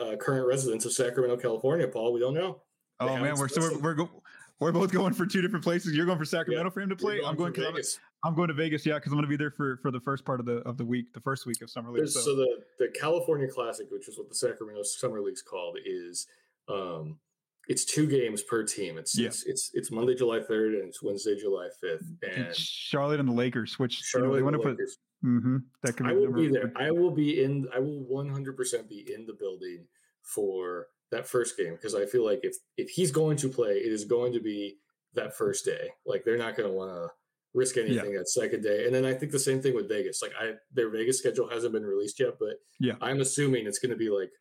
Uh, current residents of Sacramento, California, Paul. We don't know. They Oh man, we're so we're we're, go- we're both going for two different places. You're going for Sacramento for him to play. You're I'm going for because I'm, I'm going to Vegas. Yeah, because I'm going to be there for for the first part of the of the week, the first week of summer league. So, So the the California Classic, which is what the Sacramento Summer League's called, is um, it's two games per team. It's Yeah. it's, it's it's Monday, July third, and it's Wednesday, July fifth. And it's Charlotte and the Lakers, which you know, Charlotte they want to the put. Lakers. hmm that could be I will be there. I will be in. I will 100 percent be in the building for that first game because I feel like if if he's going to play, it is going to be that first day. Like they're not going to want to risk anything that second day. And then I think the same thing with Vegas. Like I, their Vegas schedule hasn't been released yet, but Yeah. I'm assuming it's going to be like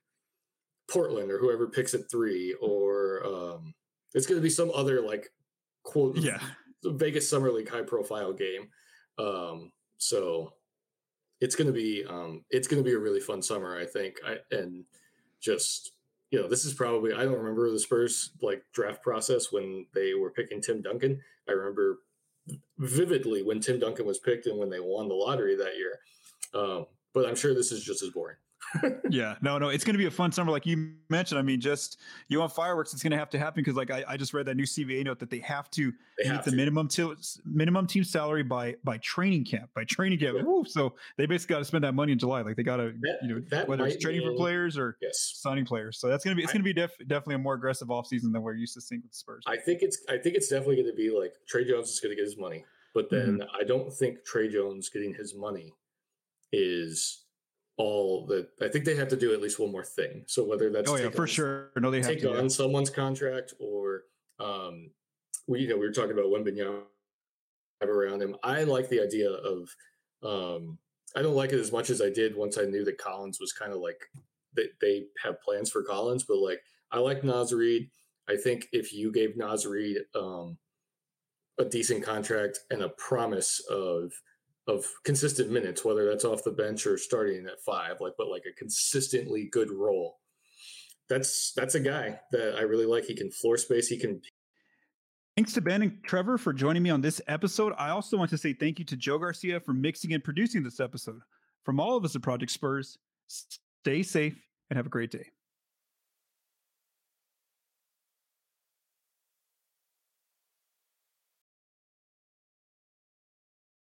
Portland or whoever picks at three, or um, it's going to be some other like quote Yeah, Vegas Summer League high profile game. Um, so it's gonna be um, it's gonna be a really fun summer, I think. I and just you know, this is probably I don't remember the Spurs like draft process when they were picking Tim Duncan. I remember vividly when Tim Duncan was picked and when they won the lottery that year. Um, but I'm sure this is just as boring. Yeah. No, no, it's going to be a fun summer, like you mentioned. I mean, just you want fireworks, it's going to have to happen because, like, I, I just read that new CBA note that they have to They meet have the to. minimum till minimum team salary by by training camp by training camp. Yeah. Woo, so they basically got to spend that money in July. Like they got to you know that whether it's training trading for players or Yes. signing players. So that's gonna be it's gonna be def- definitely a more aggressive offseason than we're used to seeing with the Spurs. I think it's I think it's definitely going to be like Tre Jones is going to get his money, but then Mm-hmm. I don't think Tre Jones getting his money is all that. I think they have to do at least one more thing. So whether that's oh yeah, take for on- sure. No, they have take to. on yeah. someone's contract or um, we you know we were talking about Wembanyama around him. I like the idea of um, I don't like it as much as I did once I knew that Collins was kind of like that they have plans for Collins, but like I like Naz Reid. I think if you gave Naz Reid um, a decent contract and a promise of of consistent minutes, whether that's off the bench or starting at five, like but like a consistently good role. That's that's a guy that I really like. He can floor space. He can Thanks to Ben and Trevor for joining me on this episode. I also want to say thank you to Joe Garcia for mixing and producing this episode. From all of us at Project Spurs, stay safe and have a great day.